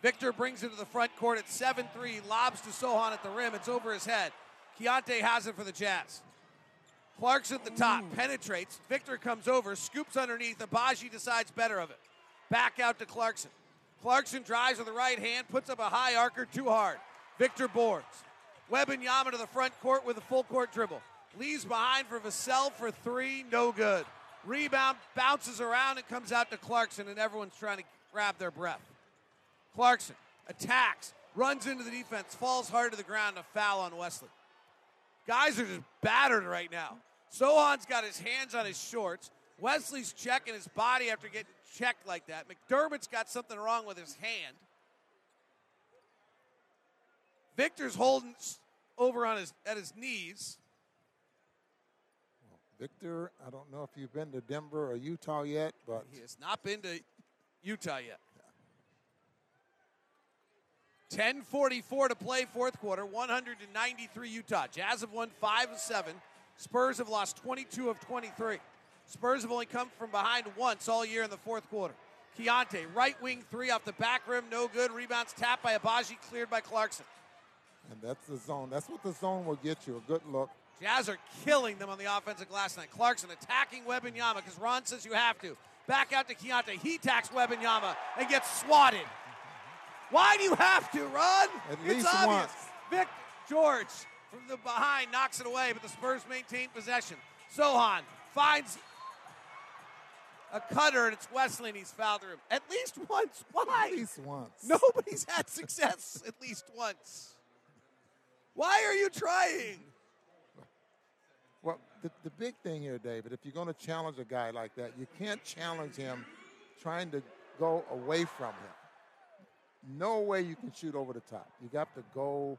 [SPEAKER 1] Victor brings it to the front court at 7 3, lobs to Sochan at the rim. It's over his head. Keyonte has it for the Jazz. Clarkson at the top, mm. penetrates. Victor comes over, scoops underneath. Agbaji decides better of it. Back out to Clarkson. Clarkson drives with the right hand, puts up a high arcer too hard. Victor boards. Wembanyama to the front court with a full court dribble. Leaves behind for Vassell for three, no good. Rebound bounces around and comes out to Clarkson, and everyone's trying to grab their breath. Clarkson attacks, runs into the defense, falls hard to the ground, a foul on Wesley. Guys are just battered right now. Sochan's got his hands on his shorts. Wesley's checking his body after getting checked like that. McDermott's got something wrong with his hand. Victor's holding over on his at his knees.
[SPEAKER 3] Victor, I don't know if you've been to Denver or Utah yet, but
[SPEAKER 1] he has not been to Utah yet. 10:44 to play, fourth quarter. 193 Utah. Jazz have won five of seven. Spurs have lost 22 of 23. Spurs have only come from behind once all year in the fourth quarter. Keyonte, right wing three off the back rim, no good. Rebounds tapped by Agbaji, cleared by Clarkson.
[SPEAKER 3] And that's the zone. That's what the zone will get you. A good look.
[SPEAKER 1] Jazz are killing them on the offensive glass tonight. Clarkson attacking Wembanyama because Ron says you have to. Back out to Keyonte. He attacks Wembanyama and gets swatted. Why do you have to, Ron?
[SPEAKER 3] At
[SPEAKER 1] it's
[SPEAKER 3] least
[SPEAKER 1] obvious.
[SPEAKER 3] once.
[SPEAKER 1] Vic George from the behind knocks it away, but the Spurs maintain possession. Sochan finds a cutter, and it's Wesley, and he's fouled him. At least once. Why?
[SPEAKER 3] At least once.
[SPEAKER 1] Nobody's had success at least once. Why are you trying?
[SPEAKER 3] Well, the, the big thing here, David, if you're going to challenge a guy like that, you can't challenge him trying to go away from him. no way you can shoot over the top. You got to go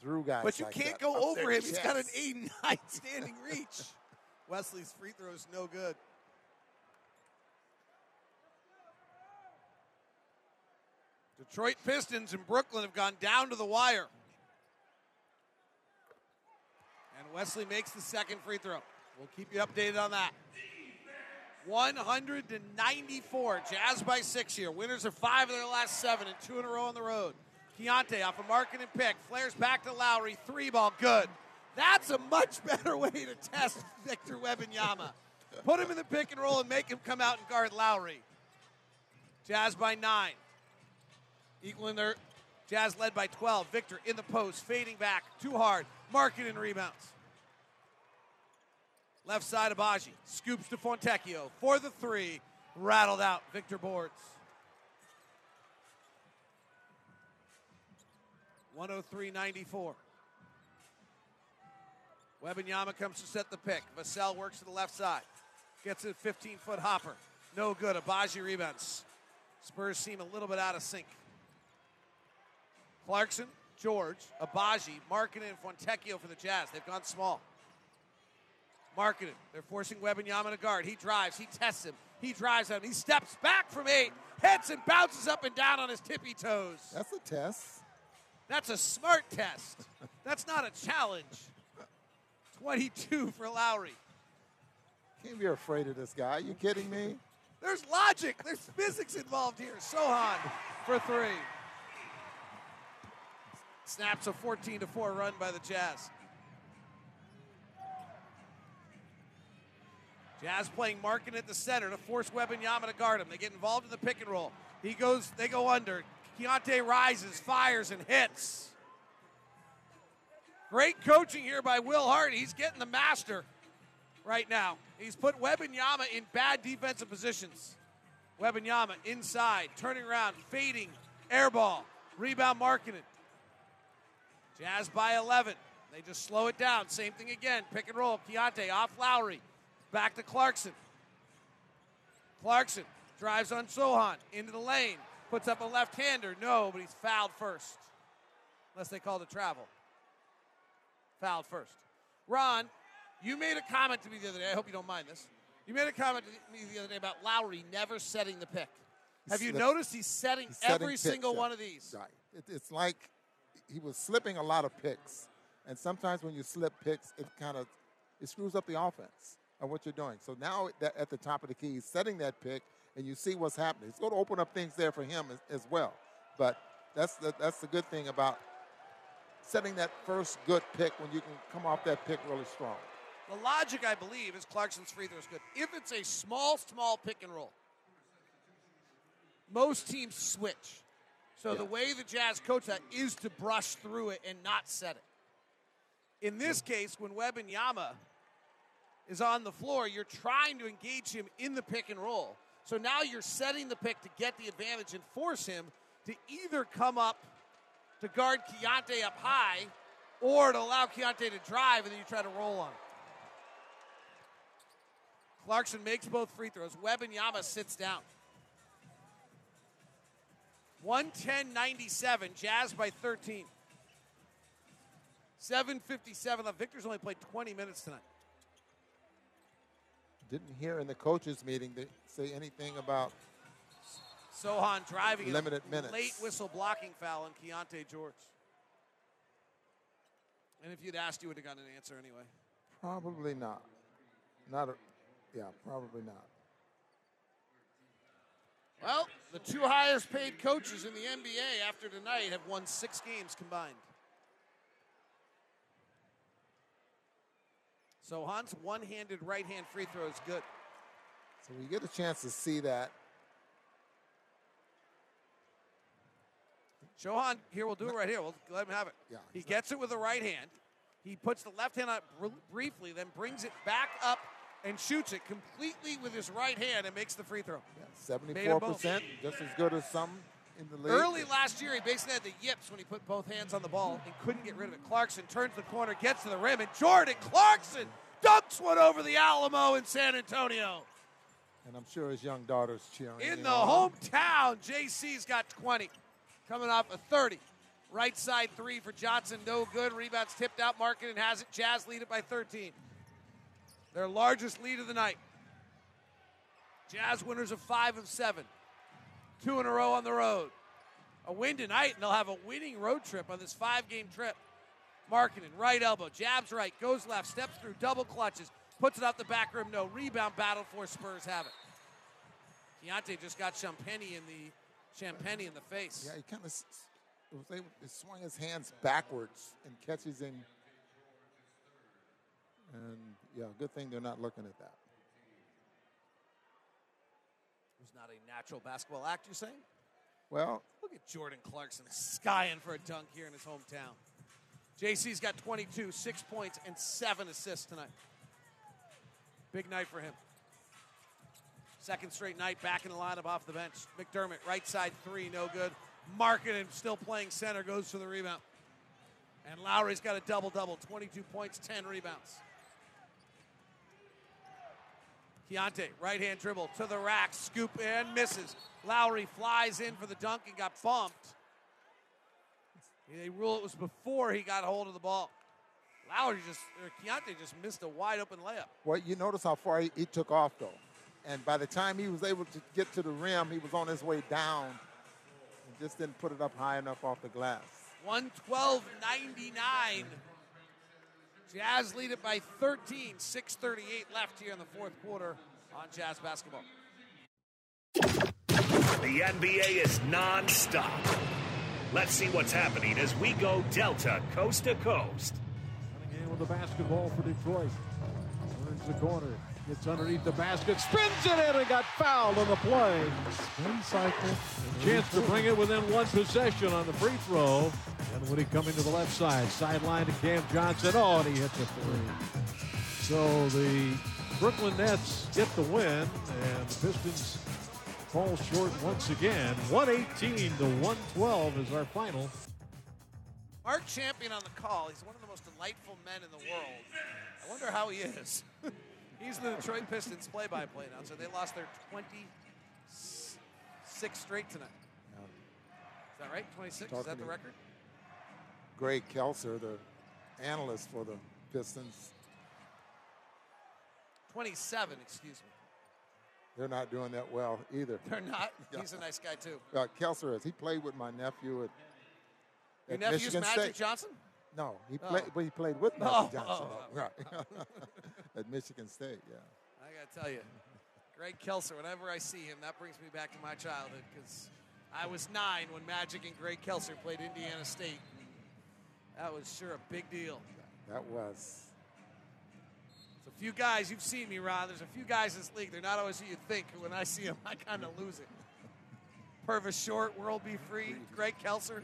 [SPEAKER 3] through guys.
[SPEAKER 1] But you
[SPEAKER 3] like
[SPEAKER 1] can't
[SPEAKER 3] that,
[SPEAKER 1] go
[SPEAKER 3] up
[SPEAKER 1] over him. He's got an 8 9 standing reach. Wesley's free throw is no good. Detroit Pistons and Brooklyn have gone down to the wire. And Wesley makes the second free throw. We'll keep you updated on that. 100 to 94. Jazz by six here. Winners of five of their last seven and two in a row on the road. Keyonte off a Markkanen pick. Flares back to Lauri. Three ball. Good. That's a much better way to test Victor Wembanyama. Put him in the pick and roll and make him come out and guard Lauri. Jazz by nine. Equaling their Jazz led by 12. Victor in the post, fading back. Too hard. Markkanen rebounds. Left side Agbaji. Scoops to Fontecchio for the three. Rattled out. Victor boards. 103.94. Wembanyama comes to set the pick. Vassell works to the left side. Gets a 15 foot hopper. No good. Agbaji rebounds. Spurs seem a little bit out of sync. Clarkson, George, Agbaji, Markkanen, and Fontecchio for the Jazz. They've gone small. Markkanen, they're forcing Wembanyama to guard. He drives, he tests him, he drives him, he steps back from eight, hits and bounces up and down on his tippy toes.
[SPEAKER 3] That's a test.
[SPEAKER 1] That's a smart test. That's not a challenge. 22 for Lauri.
[SPEAKER 3] Can't be afraid of this guy. you kidding me?
[SPEAKER 1] There's logic. There's physics involved here. Sochan for three. Snaps a 14 to 4 run by the Jazz. Jazz playing Markkanen at the center to force Wembanyama to guard him. They get involved in the pick and roll. He goes, they go under. Keyonte rises, fires, and hits. Great coaching here by Will Hardy. He's getting the master right now. He's put Wembanyama in bad defensive positions. Wembanyama inside, turning around, fading, air ball, rebound Markkanen. Jazz by 11. They just slow it down. Same thing again. Pick and roll. Keyonte off Lauri. Back to Clarkson. Clarkson drives on Sochan into the lane. Puts up a left hander. No, but he's fouled first. Unless they call the travel. Fouled first. Ron, you made a comment to me the other day. I hope you don't mind this. You made a comment to me the other day about Lauri never setting the pick. Have you noticed he's setting
[SPEAKER 3] He's setting
[SPEAKER 1] every
[SPEAKER 3] picks,
[SPEAKER 1] single
[SPEAKER 3] yeah.
[SPEAKER 1] one of these?
[SPEAKER 3] Right. It, it's like he was slipping a lot of picks, and sometimes when you slip picks, it kind of it screws up the offense of what you're doing. So now that at the top of the key, he's setting that pick, and you see what's happening. It's going to open up things there for him as, as well. But that's the, that's the good thing about setting that first good pick when you can come off that pick really strong.
[SPEAKER 1] The logic, I believe, is Clarkson's free throw is good. If it's a small, small pick and roll, most teams switch. So the way the Jazz coach that is to brush through it and not set it. In this case, when Wembanyama is on the floor, you're trying to engage him in the pick and roll. So now you're setting the pick to get the advantage and force him to either come up to guard Keyonte up high or to allow Keyonte to drive and then you try to roll on. Clarkson makes both free throws. Wembanyama sits down. 110-97, Jazz by 13. 757 left. Victor's only played 20 minutes tonight.
[SPEAKER 3] Didn't hear in the coaches meeting they say anything about
[SPEAKER 1] Sochan driving.
[SPEAKER 3] Limited minutes.
[SPEAKER 1] Late whistle blocking foul on Keyonte George. And if you'd asked, you would have gotten an answer anyway.
[SPEAKER 3] probably not. Not a, yeah, probably not.
[SPEAKER 1] Well, the two highest paid coaches in the NBA after tonight have won six games combined. Sochan's one-handed right-hand free throw is good.
[SPEAKER 3] So we get a chance to see that.
[SPEAKER 1] Johan, here we'll do it right here. We'll let him have it.
[SPEAKER 3] Yeah,
[SPEAKER 1] he gets it with the right hand. He puts the left hand up br- briefly, then brings it back up and shoots it completely with his right hand and makes the free throw. Made 'em
[SPEAKER 3] Seventy-four
[SPEAKER 1] both.
[SPEAKER 3] percent, just as good as some in the league.
[SPEAKER 1] Early last year, he basically had the yips when he put both hands on the ball and couldn't get rid of it. Clarkson turns the corner, gets to the rim, and Jordan Clarkson dunks one over the Alamo in San Antonio.
[SPEAKER 3] and I'm sure his young daughter's cheering.
[SPEAKER 1] In the
[SPEAKER 3] know.
[SPEAKER 1] hometown, JC's got 20. coming off a 30. Right side three for Johnson, no good. Rebounds tipped out. Markkanen has it. Jazz lead it by 13. Their largest lead of the night. Jazz winners of five of seven. Two in a row on the road. A win tonight, and they'll have a winning road trip on this five game trip. Markkanen, right elbow, jabs right, goes left, steps through, double clutches, puts it out the back rim, no. Rebound battle for Spurs have it. Keyonte just got Champagnie in the Champagnie in the face.
[SPEAKER 3] Yeah, he kind of to swing his hands backwards and catches him. And yeah, good thing they're not looking at that.
[SPEAKER 1] Was not a natural basketball act, you're saying?
[SPEAKER 3] Well,
[SPEAKER 1] look at Jordan Clarkson skying for a dunk here in his hometown. JC's got 22, six points, and seven assists tonight. Big night for him. Second straight night back in the lineup off the bench. McDermott, right side three, no good. Markkanen still playing center, goes for the rebound. And Lauri's got a double double 22 points, 10 rebounds. Keyonte, right hand dribble to the rack, scoop and misses. Lauri flies in for the dunk and got bumped. They rule it was before he got hold of the ball. Lauri just, or Keyonte just missed a wide open layup.
[SPEAKER 3] Well, you notice how far he, he took off, though. And by the time he was able to get to the rim, he was on his way down and just didn't put it up high enough off the glass.
[SPEAKER 1] 112.99. Jazz lead it by 13. 6.38 left here in the fourth quarter on Jazz basketball.
[SPEAKER 2] The NBA is non-stop. Let's see what's happening as we go Delta coast to coast.
[SPEAKER 11] Running in with the basketball for Detroit. Turns the corner. Gets underneath the basket. Spins it in and got fouled on the play. Spin cycle. Chance to bring it within one possession on the free throw. And when he coming to the left side, sideline to Cam Johnson. Oh, and he hits a three. So the Brooklyn Nets get the win, and the Pistons fall short once again. 118 to 112 is our final.
[SPEAKER 1] Mark Champion on the call. He's one of the most delightful men in the world. I wonder how he is. He's the Detroit Pistons play-by-play announcer. They lost their 26th straight tonight. Is that right? 26? Is that the record?
[SPEAKER 3] Greg Kelser, the analyst for the Pistons.
[SPEAKER 1] 27, excuse me.
[SPEAKER 3] They're not doing that well either.
[SPEAKER 1] They're not. He's a nice guy too.
[SPEAKER 3] Uh, Kelser is. He played with my nephew at,
[SPEAKER 1] Your
[SPEAKER 3] at
[SPEAKER 1] nephew's
[SPEAKER 3] Michigan
[SPEAKER 1] Magic
[SPEAKER 3] State.
[SPEAKER 1] Johnson?
[SPEAKER 3] No, he
[SPEAKER 1] Oh.
[SPEAKER 3] played. But he played with Magic
[SPEAKER 1] Oh,
[SPEAKER 3] Johnson.
[SPEAKER 1] oh, oh.
[SPEAKER 3] Right. at Michigan State. Yeah.
[SPEAKER 1] I got to tell you, Greg Kelser, whenever I see him, that brings me back to my childhood because I was nine when Magic and Greg Kelser played Indiana State. That was sure a big deal.
[SPEAKER 3] That was.
[SPEAKER 1] There's a few guys, you've seen me, Ron. There's a few guys in this league. They're not always who you think. When I see them, I kind of lose it. Purvis Short, World B. Free, Greg Kelser.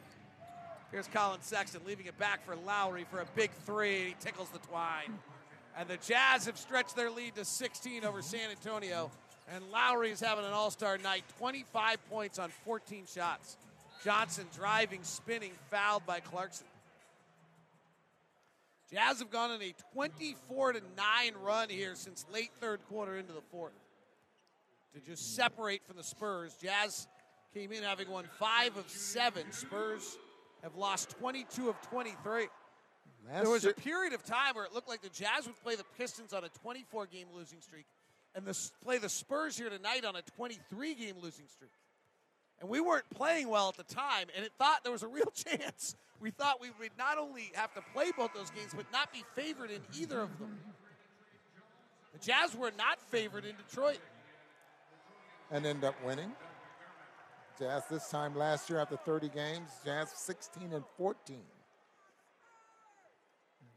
[SPEAKER 1] Here's Collin Sexton leaving it back for Lauri for a big three. He tickles the twine. And the Jazz have stretched their lead to 16 over San Antonio. And Lauri is having an all star night 25 points on 14 shots. Johnson driving, spinning, fouled by Clarkson. Jazz have gone on a 24 to 9 run here since late third quarter into the fourth. To just separate from the Spurs. Jazz came in having won 5 of 7. Spurs have lost 22 of 23.
[SPEAKER 3] Last
[SPEAKER 1] there was a period of time where it looked like the Jazz would play the Pistons on a 24 game losing streak and the, play the Spurs here tonight on a 23 game losing streak. And we weren't playing well at the time, and it thought there was a real chance. We thought we would not only have to play both those games, but not be favored in either of them. The Jazz were not favored in Detroit.
[SPEAKER 3] and end up winning. Jazz this time last year after 30 games, Jazz 16 and 14.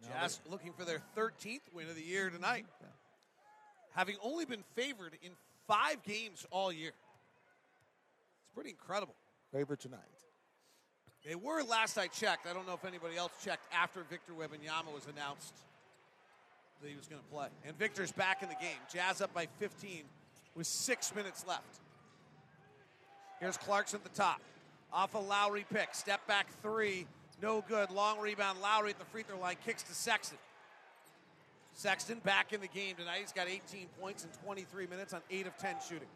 [SPEAKER 1] Jazz looking for their 13th win of the year tonight, having only been favored in five games all year. It's pretty incredible.
[SPEAKER 3] Favorite tonight.
[SPEAKER 1] They were last I checked. I don't know if anybody else checked after Victor Wembanyama was announced that he was going to play. And Victor's back in the game. Jazz up by 15 with six minutes left. Here's Clarkson at the top. Off a Lauri pick. Step back three. No good. Long rebound. Lauri at the free throw line. Kicks to Sexton. Sexton back in the game tonight. He's got 18 points in 23 minutes on 8 of 10 shooting.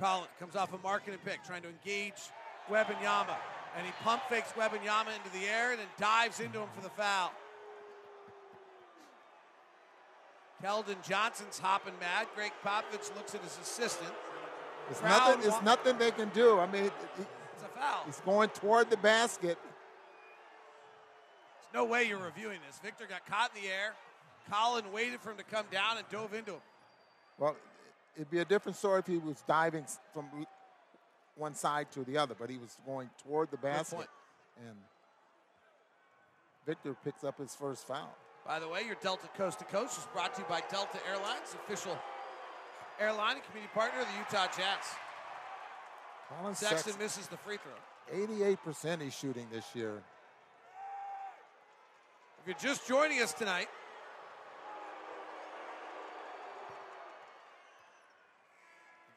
[SPEAKER 1] Collin comes off a Markkanen pick, trying to engage Wembanyama. And he pump fakes Wembanyama into the air and then dives into him for the foul. Keldon Johnson's hopping mad. Gregg Popovich looks at his assistant.
[SPEAKER 3] It's
[SPEAKER 1] Crowd
[SPEAKER 3] nothing. It's nothing they can do. I mean,
[SPEAKER 1] It's a foul.
[SPEAKER 3] he's going toward the basket.
[SPEAKER 1] There's no way you're reviewing this. Victor got caught in the air. Collin waited for him to come down and dove into him.
[SPEAKER 3] Well, it'd be a different story if he was diving from one side to the other, but he was going toward the basket, and Victor picks up his first foul.
[SPEAKER 1] By the way, your Delta Coast to Coast is brought to you by Delta Airlines, official airline and community partner of the Utah Jazz.
[SPEAKER 3] Collin
[SPEAKER 1] Sexton
[SPEAKER 3] Sexton,
[SPEAKER 1] misses the free throw.
[SPEAKER 3] 88% he's shooting this year.
[SPEAKER 1] If you're just joining us tonight,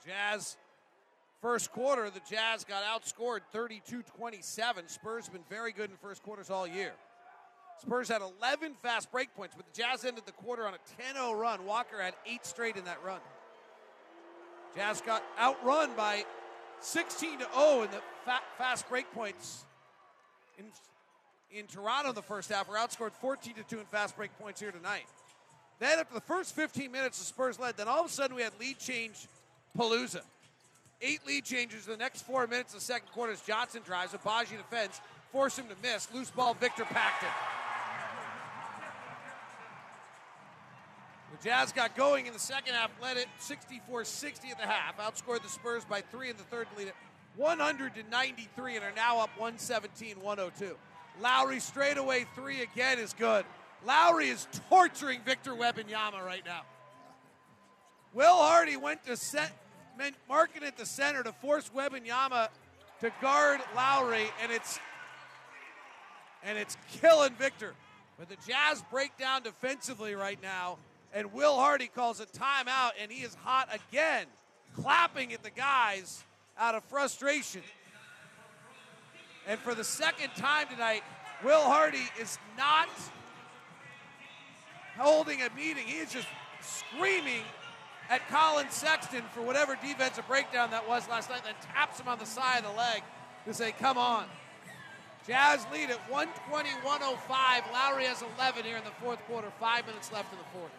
[SPEAKER 1] Jazz first quarter, the Jazz got outscored 32-27. Spurs have been very good in first quarters all year. Spurs had 11 fast break points, but the Jazz ended the quarter on a 10-0 run. Walker had eight straight in that run. Jazz got outrun by 16 to 0 in the fa- fast break points in in Toronto in the first half. We're outscored 14 to 2 in fast break points here tonight. Then after the first 15 minutes, the Spurs led. Then all of a sudden we had lead change palooza. Eight lead changes in the next four minutes of the second quarter as Johnson drives, Agbaji defends, force him to miss. Loose ball, Victor packed Jazz got going in the second half, led it 64-60 at the half, outscored the Spurs by three in the third lead it 100 to 93 and are now up 117-102. Lauri straightaway three again is good. Lauri is torturing Victor Wembanyama right now. Will Hardy went to set, meant Markkanen at the center to force Wembanyama to guard Lauri, and it's and it's killing Victor. But the Jazz break down defensively right now, and Will Hardy calls a timeout, and he is hot again, clapping at the guys out of frustration. And for the second time tonight, Will Hardy is not holding a meeting. He is just screaming at Collin Sexton for whatever defensive breakdown that was last night, then taps him on the side of the leg to say, come on. Jazz lead at 120 105. Lauri has 11 here in the fourth quarter. Five minutes left in the fourth.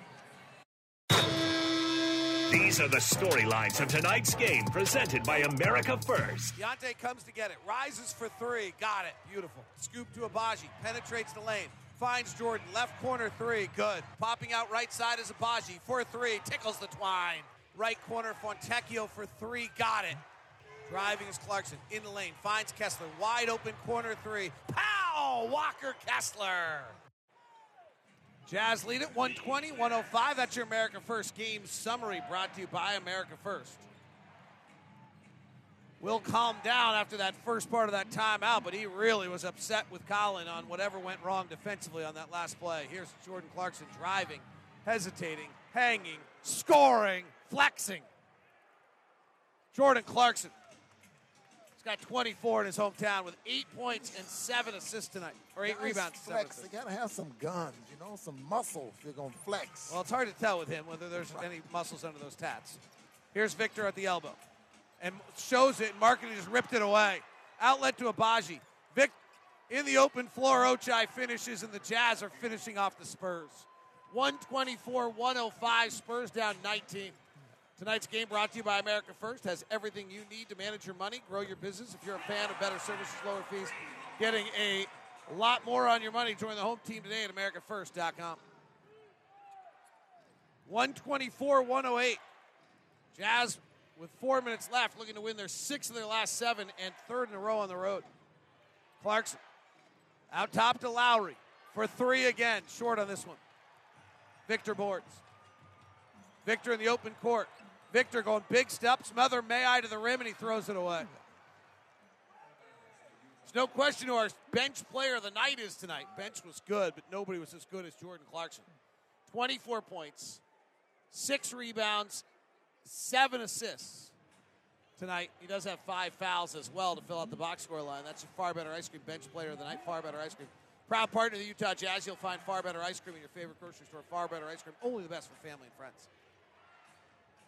[SPEAKER 2] These are the storylines of tonight's game presented by America First.
[SPEAKER 1] Keyonte comes to get it. Rises for three. Got it. Beautiful. Scoop to Agbaji. Penetrates the lane. Finds Jordan. Left corner three. Good. Popping out right side is Agbaji. For three. Tickles the twine. Right corner Fontecchio for three. Got it. Driving is Clarkson. In the lane. Finds Kessler. Wide open corner three. Pow! Walker Kessler. Jazz lead at 120 105. That's your America First game summary brought to you by America First. Will calm down after that first part of that timeout, but he really was upset with Collin on whatever went wrong defensively on that last play. Here's Jordan Clarkson driving, hesitating, hanging, scoring, flexing. Jordan Clarkson. He's got 24 in his hometown with eight points and seven assists tonight, or eight
[SPEAKER 3] Guys
[SPEAKER 1] rebounds.
[SPEAKER 3] Flex. They gotta have some guns, you know, some muscle if you're gonna flex.
[SPEAKER 1] Well, it's hard to tell with him whether there's any muscles under those tats. Here's Victor at the elbow. And shows it, and Markkanen just ripped it away. Outlet to Agbaji. Vic in the open floor, Ochai finishes, and the Jazz are finishing off the Spurs. 124 105, Spurs down 19. Tonight's game brought to you by America First has everything you need to manage your money, grow your business. If you're a fan of better services, lower fees, getting a lot more on your money, join the home team today at AmericaFirst.com. 124 108. Jazz with four minutes left, looking to win their sixth of their last seven and third in a row on the road. Clarkson out top to Lauri for three again, short on this one. Victor boards. Victor in the open court. Victor going big steps, Mother May I to the rim, and he throws it away. There's no question who our bench player of the night is tonight. Bench was good, but nobody was as good as Jordan Clarkson. 24 points, six rebounds, seven assists tonight. He does have five fouls as well to fill out the box score line. That's a far better ice cream bench player of the night. Far better ice cream. Proud partner of the Utah Jazz. You'll find far better ice cream in your favorite grocery store. Far better ice cream. Only the best for family and friends.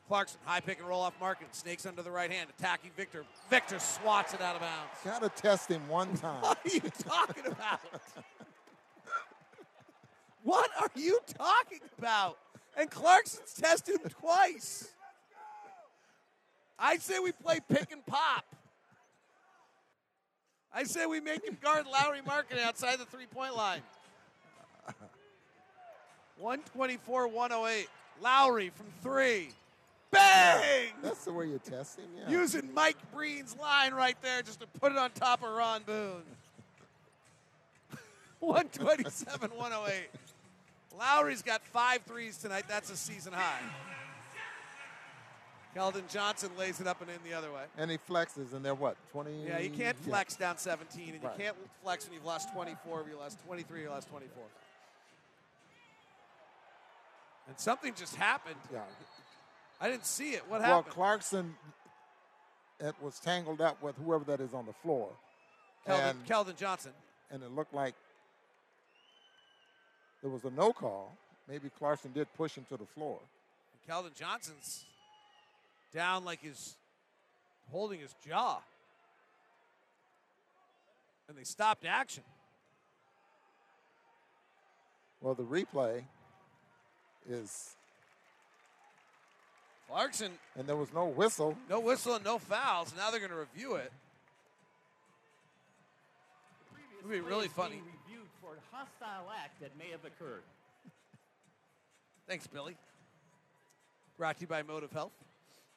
[SPEAKER 1] Clarkson, high pick and roll off Markkanen, Snakes under the right hand, attacking Victor. Victor swats it out of bounds.
[SPEAKER 3] Gotta test him one time.
[SPEAKER 1] What are you talking about? what are you talking about? And Clarkson's tested him twice. I say we play pick and pop. I say we make him guard Lauri Markkanen outside the three point line. 124 108. Lauri from three. Bang!
[SPEAKER 3] That's the way you test him. Yeah.
[SPEAKER 1] Using Mike Breen's line right there just to put it on top of Ron Boone. 127 108. Lauri's got five threes tonight. That's a season high. Keldon Johnson lays it up and in the other way.
[SPEAKER 3] and he flexes, and they're what, 20?
[SPEAKER 1] Yeah, you can't
[SPEAKER 3] Yeah.
[SPEAKER 1] flex down 17, and
[SPEAKER 3] Right.
[SPEAKER 1] you can't flex when you've lost 24, or you lost 23, or you lost 24. And something just happened.
[SPEAKER 3] Yeah.
[SPEAKER 1] I didn't see it. What happened? Well.
[SPEAKER 3] Clarkson it was tangled up with whoever that is on the floor.
[SPEAKER 1] Keldon,
[SPEAKER 3] and,
[SPEAKER 1] Keldon Johnson.
[SPEAKER 3] and it looked like there was a no call. Maybe Clarkson did push him to the floor.
[SPEAKER 1] Keldon Johnson's down like he's holding his jaw. And they stopped action.
[SPEAKER 3] Well, the replay is,
[SPEAKER 1] Clarkson,
[SPEAKER 3] and there was no whistle.
[SPEAKER 1] no whistle and no fouls. Now they're going to review it. It would be really
[SPEAKER 6] Play is
[SPEAKER 1] funny.
[SPEAKER 6] being reviewed for a hostile act that may have occurred.
[SPEAKER 1] Thanks, Billy. Brought to you by Motive Health.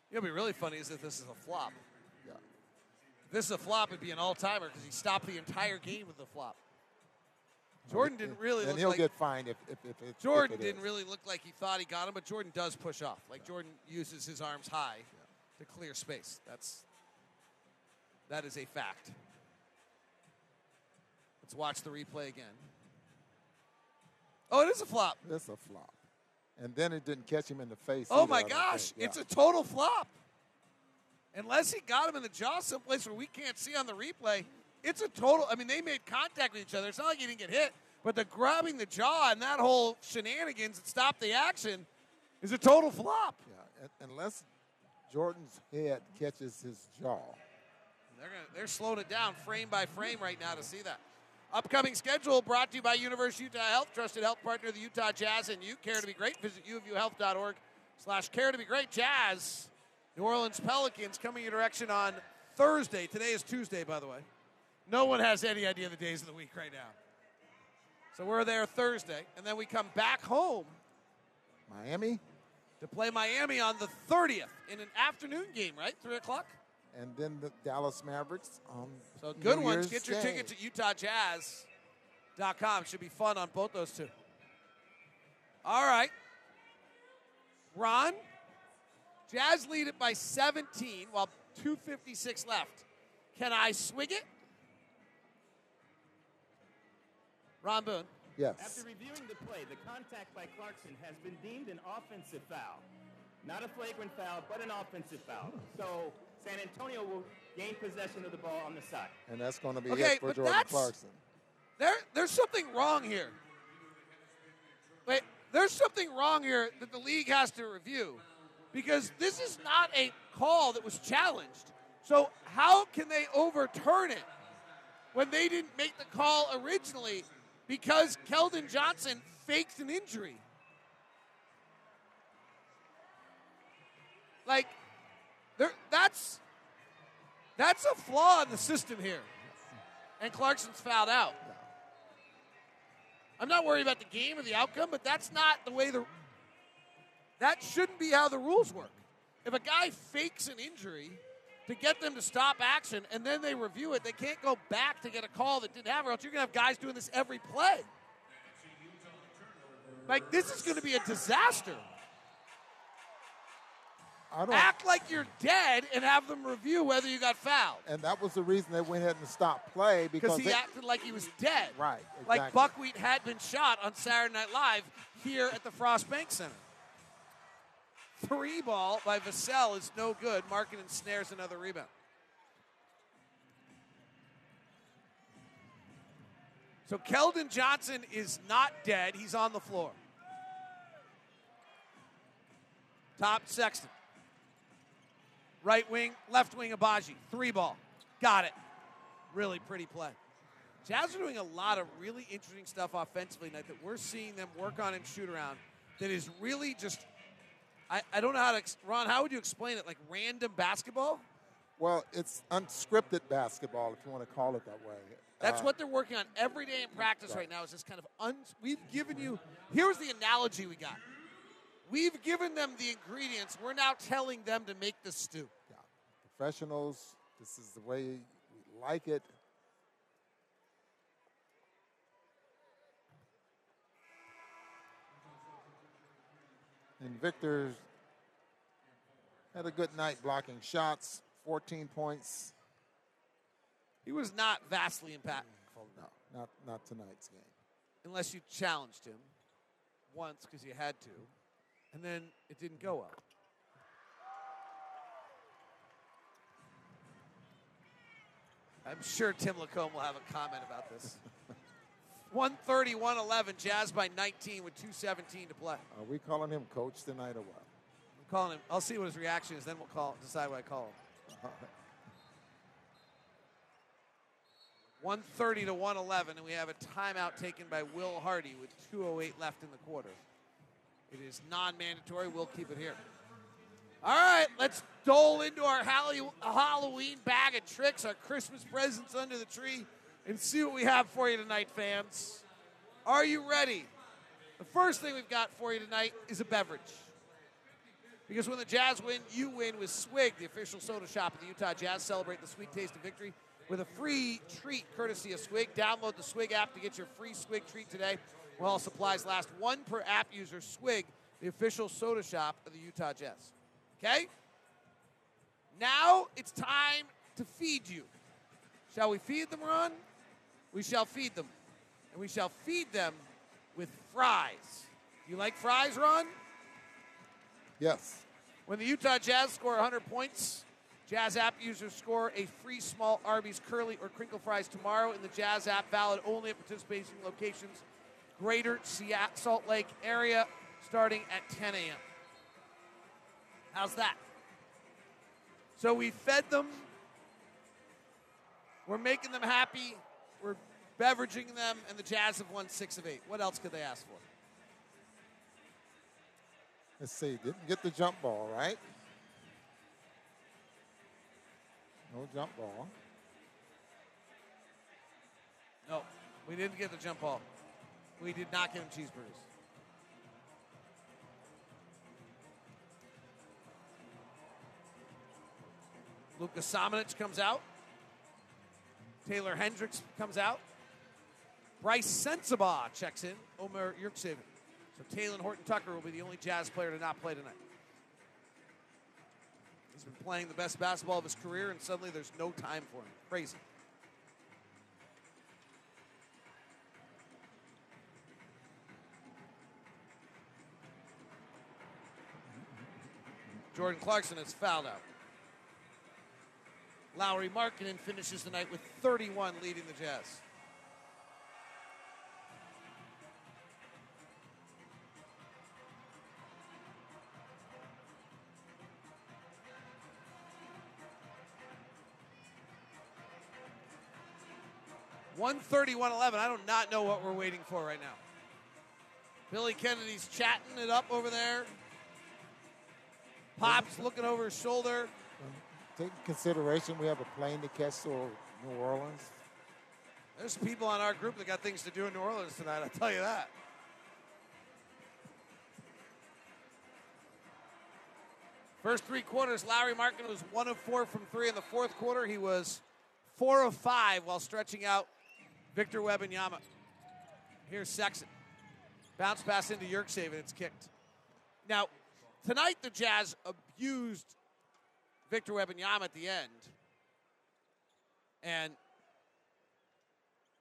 [SPEAKER 1] It'll be really funny is if this is a flop.
[SPEAKER 3] Yeah.
[SPEAKER 1] If this is a flop, it'd be an all-timer because he stopped the entire game with the flop. Jordan didn't really
[SPEAKER 3] And
[SPEAKER 1] look
[SPEAKER 3] he'll
[SPEAKER 1] like
[SPEAKER 3] get fined if, if, if, it,
[SPEAKER 1] Jordan
[SPEAKER 3] if it
[SPEAKER 1] didn't
[SPEAKER 3] is.
[SPEAKER 1] really look like he thought he got him, but Jordan does push off. Like Jordan uses his arms high to clear space. That's that is a fact. Let's watch the replay again. Oh, it is a flop.
[SPEAKER 3] It's a flop. And then it didn't catch him in the face.
[SPEAKER 1] Oh
[SPEAKER 3] either,
[SPEAKER 1] my gosh.
[SPEAKER 3] Yeah.
[SPEAKER 1] it's a total flop. Unless he got him in the jaw someplace where we can't see on the replay, it's a total. I mean, they made contact with each other. It's not like he didn't get hit, but the grabbing the jaw and that whole shenanigans that stopped the action is a total flop.
[SPEAKER 3] Yeah, unless Jordan's head catches his jaw.
[SPEAKER 1] They're gonna, they're slowing it down frame by frame right now to see that. Upcoming schedule brought to you by University Utah Health, trusted health partner of the Utah Jazz and you. Care to be great. Visit uofuhealth.org slash care to be great. Jazz, New Orleans Pelicans coming your direction on Thursday. Today is Tuesday, by the way. No one has any idea the days of the week right now. So we're there Thursday, and then we come back home
[SPEAKER 3] Miami,
[SPEAKER 1] to play Miami on the 30th in an afternoon game, right? 3 o'clock?
[SPEAKER 3] and then the Dallas Mavericks. On
[SPEAKER 1] So good
[SPEAKER 3] New
[SPEAKER 1] ones.
[SPEAKER 3] Year's
[SPEAKER 1] Get your
[SPEAKER 3] Day.
[SPEAKER 1] tickets at UtahJazz.com. Should be fun on both those two. All right. Ron, Jazz lead it by 17 while 256 left. Can I swing it? Ron Boone.
[SPEAKER 3] Yes.
[SPEAKER 6] After reviewing the play, the contact by Clarkson has been deemed an offensive foul. Not a flagrant foul, but an offensive foul. So San Antonio will gain possession of the ball on the side.
[SPEAKER 3] And that's going to be
[SPEAKER 1] Okay,
[SPEAKER 3] it for
[SPEAKER 1] but
[SPEAKER 3] Jordan Clarkson.
[SPEAKER 1] There, there's something wrong here. Wait, there's something wrong here that the league has to review because this is not a call that was challenged. So how can they overturn it when they didn't make the call originally because Keldon Johnson faked an injury? Like, there, that's that's a flaw in the system here. And Clarkson's fouled out. I'm not worried about the game or the outcome, but that's not the way the. That shouldn't be how the rules work. If a guy fakes an injury to get them to stop action and then they review it, they can't go back to get a call that didn't have, or else you're going to have guys doing this every play. Like, this is going to be a disaster. Act like you're dead and have them review whether you got fouled.
[SPEAKER 3] and that was the reason they went ahead and stopped play
[SPEAKER 1] Because he
[SPEAKER 3] they,
[SPEAKER 1] acted like he was dead.
[SPEAKER 3] Right,
[SPEAKER 1] Like. Buckwheat had been shot on Saturday Night Live here at the Frost Bank Center. Three ball by Vassell is no good. Markkanen snares another rebound. So Keldon Johnson is not dead. He's on the floor. Top Sexton. Right wing, left wing, Agbaji. Three ball. Got it. Really pretty play. Jazz are doing a lot of really interesting stuff offensively tonight that we're seeing them work on and shoot around that is really just, I, I don't know how to, Ron, how would you explain it? Like random basketball?
[SPEAKER 3] Well, it's unscripted basketball, if you want to call it that way.
[SPEAKER 1] That's
[SPEAKER 3] Uh,
[SPEAKER 1] what they're working on every day in practice right now. Is this kind of un? We've given you. Here's the analogy we got. We've given them the ingredients. We're now telling them to make the stew. Yeah.
[SPEAKER 3] professionals. This is the way we like it. And Victor had a good night blocking shots, 14 points.
[SPEAKER 1] He was not vastly impactful,
[SPEAKER 3] No, not not tonight's game.
[SPEAKER 1] unless you challenged him once because you had to, and then it didn't go well. I'm sure Tim Lacombe will have a comment about this. 130, 111, Jazz by 19 with 217 to play.
[SPEAKER 3] Are we calling him coach tonight or what?
[SPEAKER 1] I'm calling him. I'll see what his reaction is, then we'll call decide what I call him. 130 to 111, and we have a timeout taken by Will Hardy with 2:08 left in the quarter. It is non-mandatory. We'll keep it here. All right, let's dole into our Halloween bag of tricks, our Christmas presents under the tree, and see what we have for you tonight, fans. Are you ready? The first thing we've got for you tonight is a beverage. Because when the Jazz win, you win with Swig, the official soda shop of the Utah Jazz. Celebrate the sweet taste of victory with a free treat courtesy of Swig. Download the Swig app to get your free Swig treat today while supplies last. One per app user. Swig, the official soda shop of the Utah Jazz. Okay? Now it's time to feed you. Shall we feed them, Ron? We shall feed them. And we shall feed them with fries. You like fries, Ron?
[SPEAKER 3] Yes.
[SPEAKER 1] When the Utah Jazz score 100 points, Jazz app users score a free small Arby's curly or crinkle fries tomorrow in the Jazz app, valid only at participating locations, Greater Seattle, Salt Lake area, starting at 10 a.m. How's that? So we fed them. We're making them happy. We're beveraging them, and the Jazz have won six of eight. What else could they ask for?
[SPEAKER 3] Let's see. Didn't get the jump ball, right? No jump ball.
[SPEAKER 1] No, we didn't get the jump ball. We did not get him cheeseburgers. Luka Samanic comes out. Taylor Hendricks comes out. Brice Sensabaugh checks in. Omer Yurtseven. So Talen Horton Tucker will be the only Jazz player to not play tonight. He's been playing the best basketball of his career, and suddenly there's no time for him. Crazy. Jordan Clarkson is fouled out. Lauri Markkanen finishes the night with 31, leading the Jazz. One thirty, one eleven. I do not know what we're waiting for right now. Billy Kennedy's chatting it up over there. Pop's looking over his shoulder.
[SPEAKER 3] Take consideration we have a plane to catch to New Orleans.
[SPEAKER 1] There's people on our group that got things to do in New Orleans tonight, I'll tell you that. First three quarters, Lauri Markkanen was one of four from three. In the fourth quarter, he was four of five while stretching out Victor Wembanyama. Here's Sexton. Bounce pass into Yurtseven. It's kicked. Now, tonight the Jazz abused Victor Wembanyama at the end. And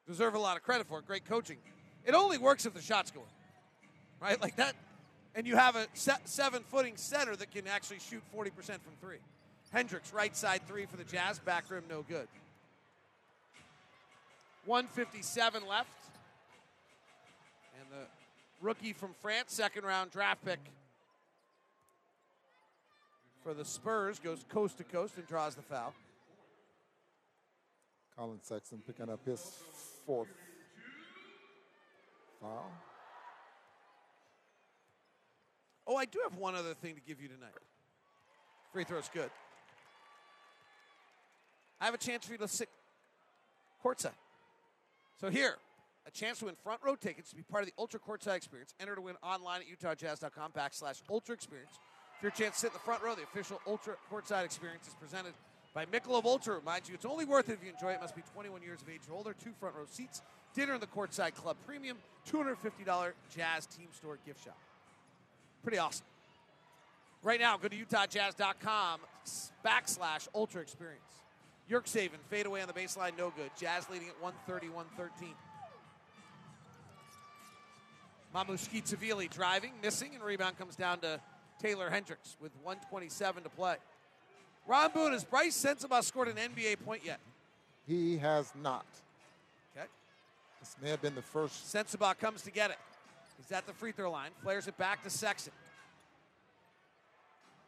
[SPEAKER 1] deserve a lot of credit for it. Great coaching. It only works if the shots go in, right? Like that, and you have a se- seven-footing center that can actually shoot 40% from three. Hendricks, right side three for the Jazz, back rim, no good. 157 left, and the rookie from France, second-round draft pick for the Spurs goes coast to coast and draws the foul.
[SPEAKER 3] Collin Sexton picking up his fourth foul.
[SPEAKER 1] Oh, I do have one other thing to give you tonight. Free throw's good. I have a chance for you to sit courtside. So here, a chance to win front row tickets to be part of the Ultra Courtside Experience. Enter to win online at utahjazz.com backslash Ultra Experience. For your chance to sit in the front row, the official Ultra Courtside Experience is presented by Michelob Ultra. Reminds you, it's only worth it if you enjoy it. Must be 21 years of age or older. Two front row seats. Dinner in the Courtside Club Premium. $250 Jazz Team Store gift shop. Pretty awesome. Right now, go to utahjazz.com backslash Ultra Experience. Yurtseven, fade away on the baseline, no good. Jazz leading at 130, 113. Mamukelashvili driving, missing, and rebound comes down to Taylor Hendricks with 127 to play. Ron Boone, has Brice Sensabaugh scored an NBA point yet?
[SPEAKER 3] He has not.
[SPEAKER 1] Okay.
[SPEAKER 3] This may have been the first.
[SPEAKER 1] Sensabaugh comes to get it. He's at the free throw line, flares it back to Sexton.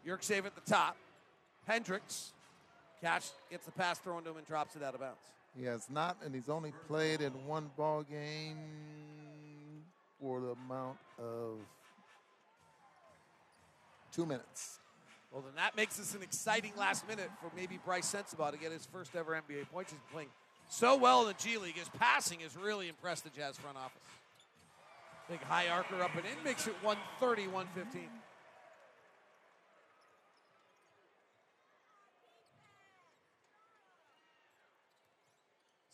[SPEAKER 1] Yurtseven at the top. Hendricks catch gets the pass thrown to him and drops it out of bounds.
[SPEAKER 3] He has not, and he's only played in one ball game for the amount of two minutes.
[SPEAKER 1] Well, then that makes this an exciting last minute for maybe Brice Sensabaugh to get his first ever NBA points. He's playing so well in the G League. His passing has really impressed the Jazz front office. Big high archer up and in makes it 130, 115.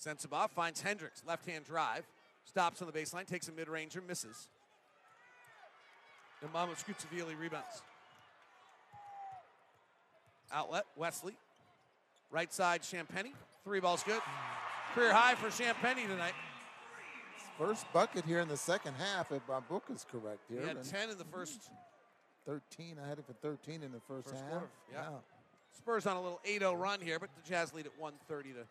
[SPEAKER 1] Sensabaugh finds Hendricks, left hand drive, stops on the baseline, takes a mid ranger, misses. And Mamukelashvili rebounds. Outlet, Wesley. Right side, Champagnie. Three balls good. Career high for Champagnie tonight.
[SPEAKER 3] First bucket here in the second half, if my book is correct here.
[SPEAKER 1] He had 10 in the first
[SPEAKER 3] 13. I had it for 13 in the first,
[SPEAKER 1] First
[SPEAKER 3] half.
[SPEAKER 1] quarter, yeah. Spurs on a little 8-0 run here, but the Jazz lead at 130 to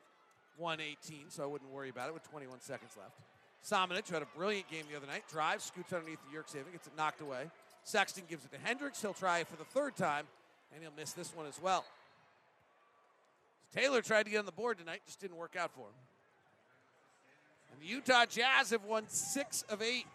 [SPEAKER 1] 118, so I wouldn't worry about it with 21 seconds left. Samanic, who had a brilliant game the other night, drives, scoots underneath the Yurtseven, gets it knocked away. Sexton gives it to Hendricks. He'll try it for the third time, and he'll miss this one as well. Taylor tried to get on the board tonight, just didn't work out for him. And the Utah Jazz have won six of eight.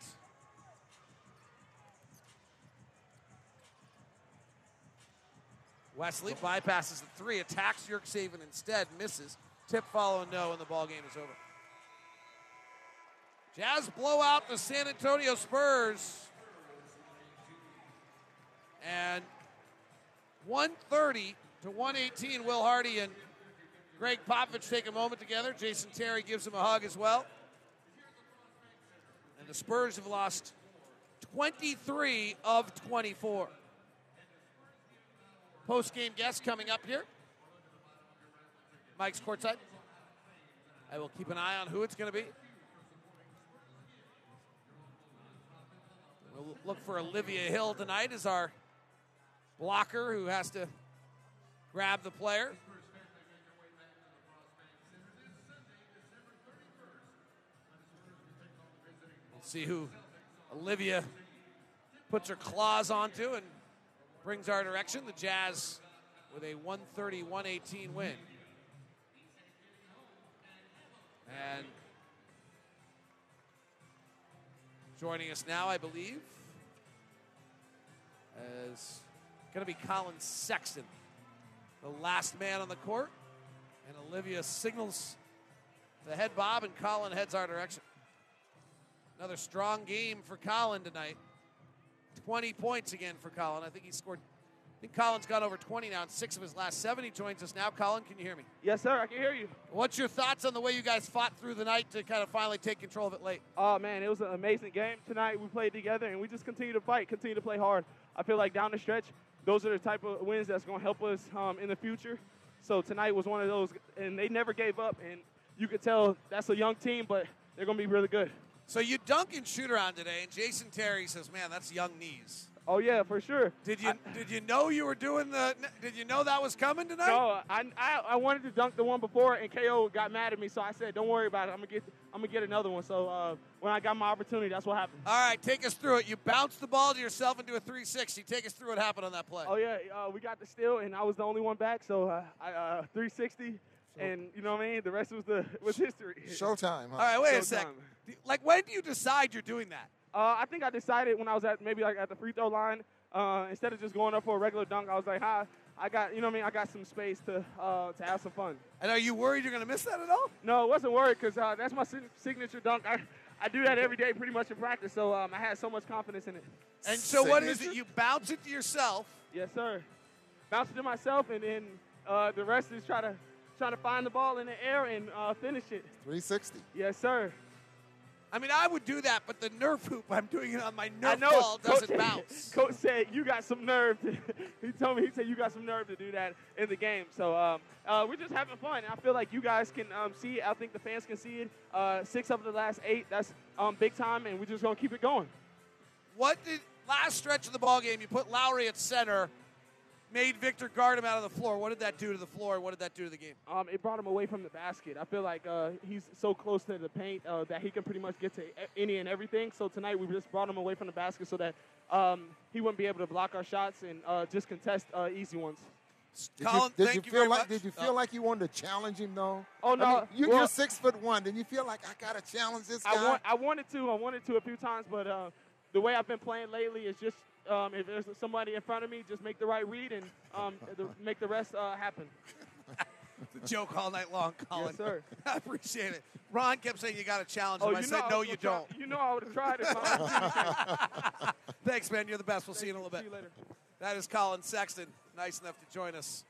[SPEAKER 1] Wesley bypasses the three, attacks Yerk instead, misses. Tip follow no, and the ball game is over. Jazz blow out the San Antonio Spurs. And 130 to 118, Will Hardy and Gregg Popovich take a moment together. Jason Terry gives him a hug as well. And the Spurs have lost 23 of 24. Post game guest coming up here. Mike's courtside. I will keep an eye on who it's going to be. We'll look for Olivia Hill tonight as our blocker who has to grab the player. We'll see who Olivia puts her claws onto and brings our direction. The Jazz with a 130 118 win. And joining us now, I believe, is going to be Collin Sexton, the last man on the court. And Olivia signals the head bob, and Collin heads our direction. Another strong game for Collin tonight. 20 points again for Collin. I think he scored. I think Collin's got over 20 now in six of his last seven. He joins us now. Collin, can you hear me?
[SPEAKER 12] Yes, sir. I can hear you.
[SPEAKER 1] What's your thoughts on the way you guys fought through the night to kind of finally take control of it late?
[SPEAKER 12] Oh man, it was an amazing game tonight. We played together and we just continue to fight, continue to play hard. I feel like down the stretch, those are the type of wins that's going to help us um, in the future. So tonight was one of those, and they never gave up. And you could tell that's a young team, but they're going to be really good.
[SPEAKER 1] So you dunk and shoot around today, and Jason Terry says, "Man, that's young knees."
[SPEAKER 12] Oh yeah, for sure.
[SPEAKER 1] Did you did you know you were doing the? Did you know that was coming tonight?
[SPEAKER 12] No, I, I I wanted to dunk the one before, and KO got mad at me, so I said, "Don't worry about it. I'm gonna get I'm gonna get another one." So uh, when I got my opportunity, that's what happened.
[SPEAKER 1] All right, take us through it. You bounced the ball to yourself into a 360. Take us through what happened on that play.
[SPEAKER 12] Oh yeah, uh, we got the steal, and I was the only one back, so uh, I uh, 360, and you know what I mean. The rest was the was history.
[SPEAKER 3] Showtime. Huh?
[SPEAKER 1] All right, wait a
[SPEAKER 12] Showtime.
[SPEAKER 1] sec. Like, when do you decide you're doing that?
[SPEAKER 12] Uh, I think I decided when I was at maybe like at the free throw line, uh, instead of just going up for a regular dunk, I was like, "Hi, I got you know what I mean. I got some space to uh, to have some fun."
[SPEAKER 1] And are you worried you're gonna miss that at all?
[SPEAKER 12] No, I wasn't worried because uh, that's my sig- signature dunk. I, I do that every day, pretty much in practice. So um, I had so much confidence in it.
[SPEAKER 1] And so, what is it? You bounce it to yourself.
[SPEAKER 12] Yes, sir. Bounce it to myself, and then uh, the rest is try to try to find the ball in the air and uh, finish it.
[SPEAKER 3] 360.
[SPEAKER 12] Yes, sir.
[SPEAKER 1] I mean, I would do that, but the Nerf hoop, I'm doing it on my
[SPEAKER 12] I
[SPEAKER 1] Nerf
[SPEAKER 12] know.
[SPEAKER 1] ball, doesn't
[SPEAKER 12] Coach,
[SPEAKER 1] bounce.
[SPEAKER 12] Coach said you got some nerve. To, he told me he said you got some nerve to do that in the game. So um, uh, we're just having fun. And I feel like you guys can um, see it. I think the fans can see it. Uh, six of the last eight. That's um, big time, and we're just gonna keep it going.
[SPEAKER 1] What did last stretch of the ball game? You put Lauri at center, made Victor guard him out of the floor. What did that do to the floor? What did that do to the game?
[SPEAKER 12] Um, it brought him away from the basket. I feel like uh, he's so close to the paint uh, that he can pretty much get to any and everything. So tonight we just brought him away from the basket so that um, he wouldn't be able to block our shots and uh, just contest uh, easy ones.
[SPEAKER 3] Did
[SPEAKER 1] Collin,
[SPEAKER 3] you, did
[SPEAKER 1] thank
[SPEAKER 3] you
[SPEAKER 1] you
[SPEAKER 3] feel
[SPEAKER 1] very
[SPEAKER 3] like
[SPEAKER 1] much.
[SPEAKER 3] did you feel
[SPEAKER 1] Oh.
[SPEAKER 3] like you wanted to challenge him though?
[SPEAKER 12] Oh,
[SPEAKER 3] I
[SPEAKER 12] no,
[SPEAKER 3] mean, you,
[SPEAKER 12] well-
[SPEAKER 3] you're six foot one. Did you feel like I gotta challenge this guy?
[SPEAKER 12] I, want, I wanted to. I wanted to a few times, but uh, the way I've been playing lately is just um, if there's somebody in front of me, just make the right read and um, the, make the rest uh, happen.
[SPEAKER 1] It's a joke all night long, Collin.
[SPEAKER 12] Yes, sir.
[SPEAKER 1] I appreciate it. Ron kept saying you got to challenge him.
[SPEAKER 12] Oh,
[SPEAKER 1] I said,
[SPEAKER 12] I
[SPEAKER 1] no, you don't.
[SPEAKER 12] you know I would have tried if I
[SPEAKER 1] Thanks, man. You're the best. We'll see you in a little bit.
[SPEAKER 12] See you later.
[SPEAKER 1] That is Collin Sexton. Nice enough to join us